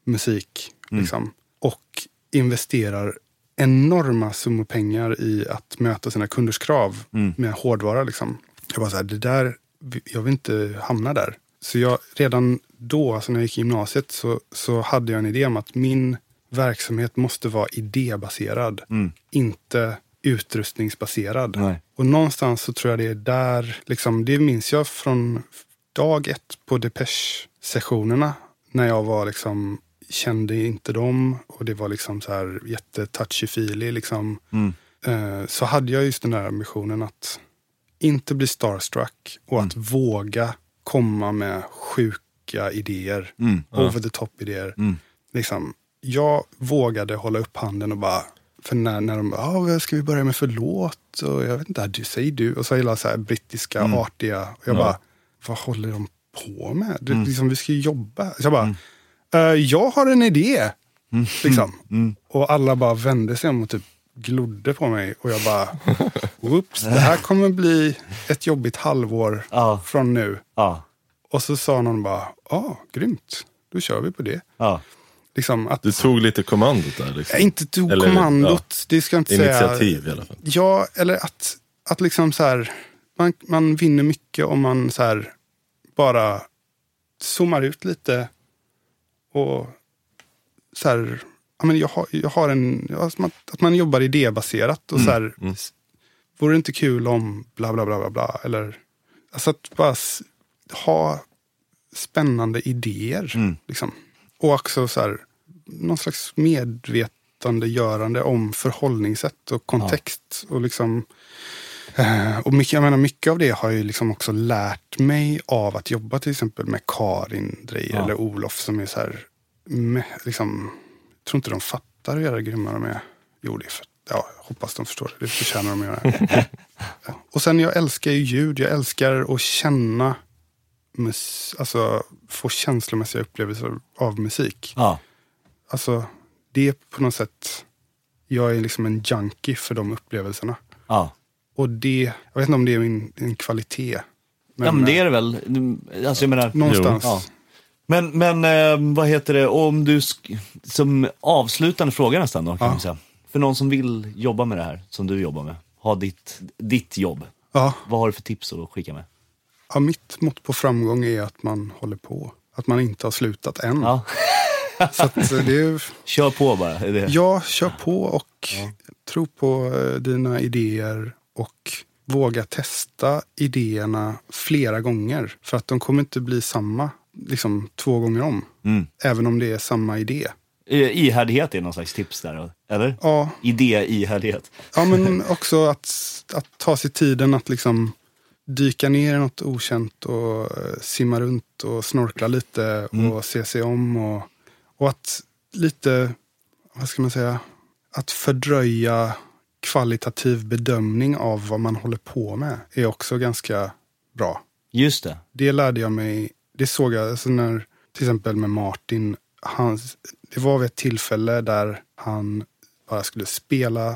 musik. Liksom. Och investerar enorma summor pengar i att möta sina kunders krav med hårdvara. Liksom. Jag bara så här, det där, jag vill inte hamna där. Så jag, redan då, alltså när jag gick i gymnasiet, så, så hade jag en idé om att min verksamhet måste vara idébaserad. Inte utrustningsbaserad. Nej. Och någonstans så tror jag det är där, liksom, det minns jag från dag ett på Depeche-sessionerna. När jag var liksom, kände inte dem och det var liksom så här jättetouchy-feely. Liksom. Eh, så hade jag just den där ambitionen att inte bli starstruck och att våga komma med sjuka idéer. Over the top-idéer. Liksom, jag vågade hålla upp handen och bara, för när, när de bara, ah, ska vi börja med för låt? Och jag vet inte, du, säg du. Och så hela så här brittiska, artiga. Och jag bara, vad håller de på med? Det, liksom, vi ska ju jobba. Så jag bara, "Eh, jag har en idé. Liksom. Och alla bara vände sig om och typ glodde på mig. Och jag bara, whoops, det här kommer bli ett jobbigt halvår Ja. från nu. Ja, Och så sa någon bara, ja, ah, grymt. Då kör vi på det. ja. Liksom att, Du tog lite kommandot där. Liksom. jag inte tog Eller, kommandot, det ska jag inte säga. Initiativ i alla fall. Ja, eller att, att liksom så här, man, man vinner mycket om man så här bara zoomar ut lite och så här, ja, men jag, har, jag har en, ja, som att, att man jobbar idébaserat och så här, s- vore det inte kul om bla bla bla bla bla, eller alltså att bara ha spännande idéer. Liksom. Och också så här, någon slags medvetandegörande om förhållningssätt och kontext. Och liksom, eh, och mycket, jag menar, mycket av det har jag liksom också lärt mig av att jobba till exempel med Karin Dreyer Ja. eller Olof som är så här, med, liksom, jag tror inte de fattar hur jävla grymma de är. Jo, det är för, ja, jag hoppas de förstår det. Förtjänar de att göra. Ja. Och sen jag älskar ju ljud. Jag älskar att känna, mus, alltså få känslomässiga upplevelser av musik. ja. Alltså, det är på något sätt, jag är liksom en junkie för de upplevelserna. ja. Och det, jag vet inte om det är min en kvalitet. ja, men det är det väl. Alltså jag menar, Någonstans. Ja. Men, men eh, vad heter det, om du, sk- som avslutande fråga nästan då, kan man säga. För någon som vill jobba med det här, som du jobbar med, ha ditt, ditt jobb. Ja, Vad har du för tips att skicka med? ja, mitt mått på framgång är att man håller på. Att man inte har slutat än. Ja, Så att eh, det är, kör på bara. Är det? ja, kör på och tro på eh, dina idéer. Och våga testa idéerna flera gånger. För att de kommer inte bli samma liksom två gånger om. Mm. Även om det är samma idé. Eh, Ihärdighet är någon slags tips där, eller? Ja, Idé-ihärdighet. ja men också att, att ta sig tiden att liksom dyka ner i något okänt och eh, simma runt och snorkla lite och se sig om. Och, och att lite, vad ska man säga, att fördröja kvalitativ bedömning av vad man håller på med är också ganska bra. Just det. Det lärde jag mig, det såg jag alltså när, till exempel med Martin, hans, det var vid ett tillfälle där han bara skulle spela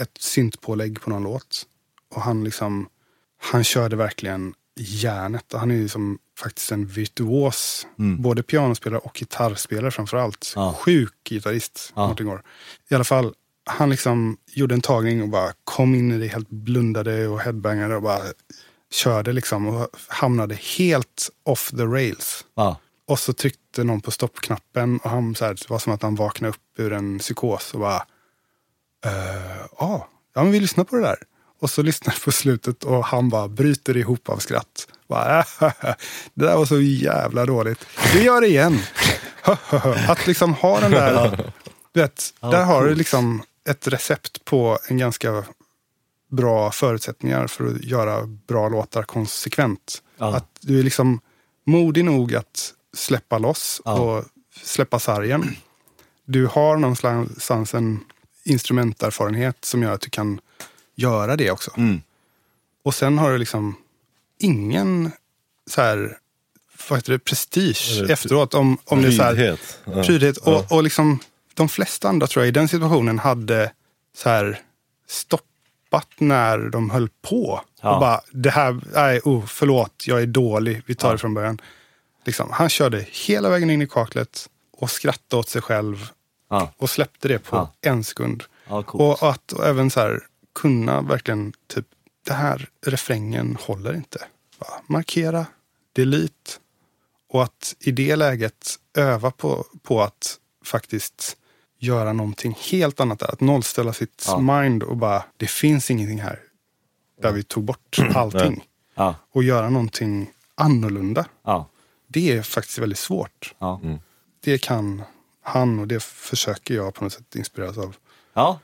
ett syntpålägg på någon låt. Och han liksom, han körde verkligen järnet. Han är ju som faktiskt en virtuos, både pianospelare och gitarrspelare framför allt. Ja. Sjuk gitarrist, Ja. Martin Gore. I alla fall, han liksom gjorde en tagning och bara kom in i det helt blundade och headbangade och bara körde liksom och hamnade helt off the rails. Ja. Och så tryckte någon på stoppknappen och han så här, det var som att han vaknade upp ur en psykos och bara eh, ah, ja men vi lyssnar på det där. Och så lyssnar vi på slutet och han bara bryter ihop av skratt. Bara, det där var så jävla dåligt. Vi gör det igen. att liksom ha den där, du vet, där har du liksom ett recept på en ganska bra förutsättningar för att göra bra låtar konsekvent. Ja. Att du är liksom modig nog att släppa loss Ja. och släppa sargen. Du har någonstans en instrumenterfarenhet som gör att du kan göra det också. Mm. Och sen har du liksom ingen så här, vad heter det, prestige Eller efteråt. Om, om det är så här, Prydhet. Ja. prydhet. Och, och liksom, de flesta andra tror jag i den situationen hade så här stoppat när de höll på. Ja. Och bara, det här, nej, oh, förlåt, jag är dålig, vi tar det från början. Liksom, han körde hela vägen in i kaklet och skrattade åt sig själv Ja. och släppte det på Ja. en sekund. Ja. Och att och även så här kunna verkligen, typ, det här refrängen håller inte. Bara markera, delete. Och att i det läget öva på, på att faktiskt göra någonting helt annat. Att nollställa sitt Ja. mind och bara, det finns ingenting här. Där vi tog bort allting. Ja. Och göra någonting annorlunda. Ja. Det är faktiskt väldigt svårt. Ja. Det kan han och det försöker jag på något sätt inspireras av. ja.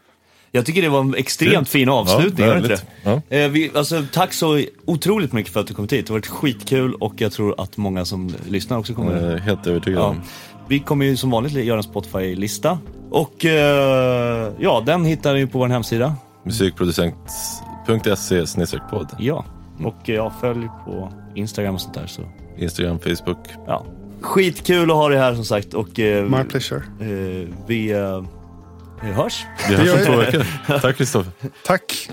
Jag tycker det var en extremt fin avslutning, Ja, inte väldigt. det? Eh, vi, alltså, tack så otroligt mycket för att du kom hit. Det har varit skitkul och jag tror att många som lyssnar också kommer... Jag är helt övertygad Ja. om. Vi kommer ju som vanligt göra en Spotify-lista. Och eh, ja, den hittar ni på vår hemsida. Musikproducent.se podd. Ja, och eh, ja, följ på Instagram och sånt där. Så, Instagram, Facebook. ja. Skitkul att ha dig här som sagt och eh, My pleasure. eh, vi eh, hörs. Vi hörs om två veckor. Tack Kristoffer. Tack!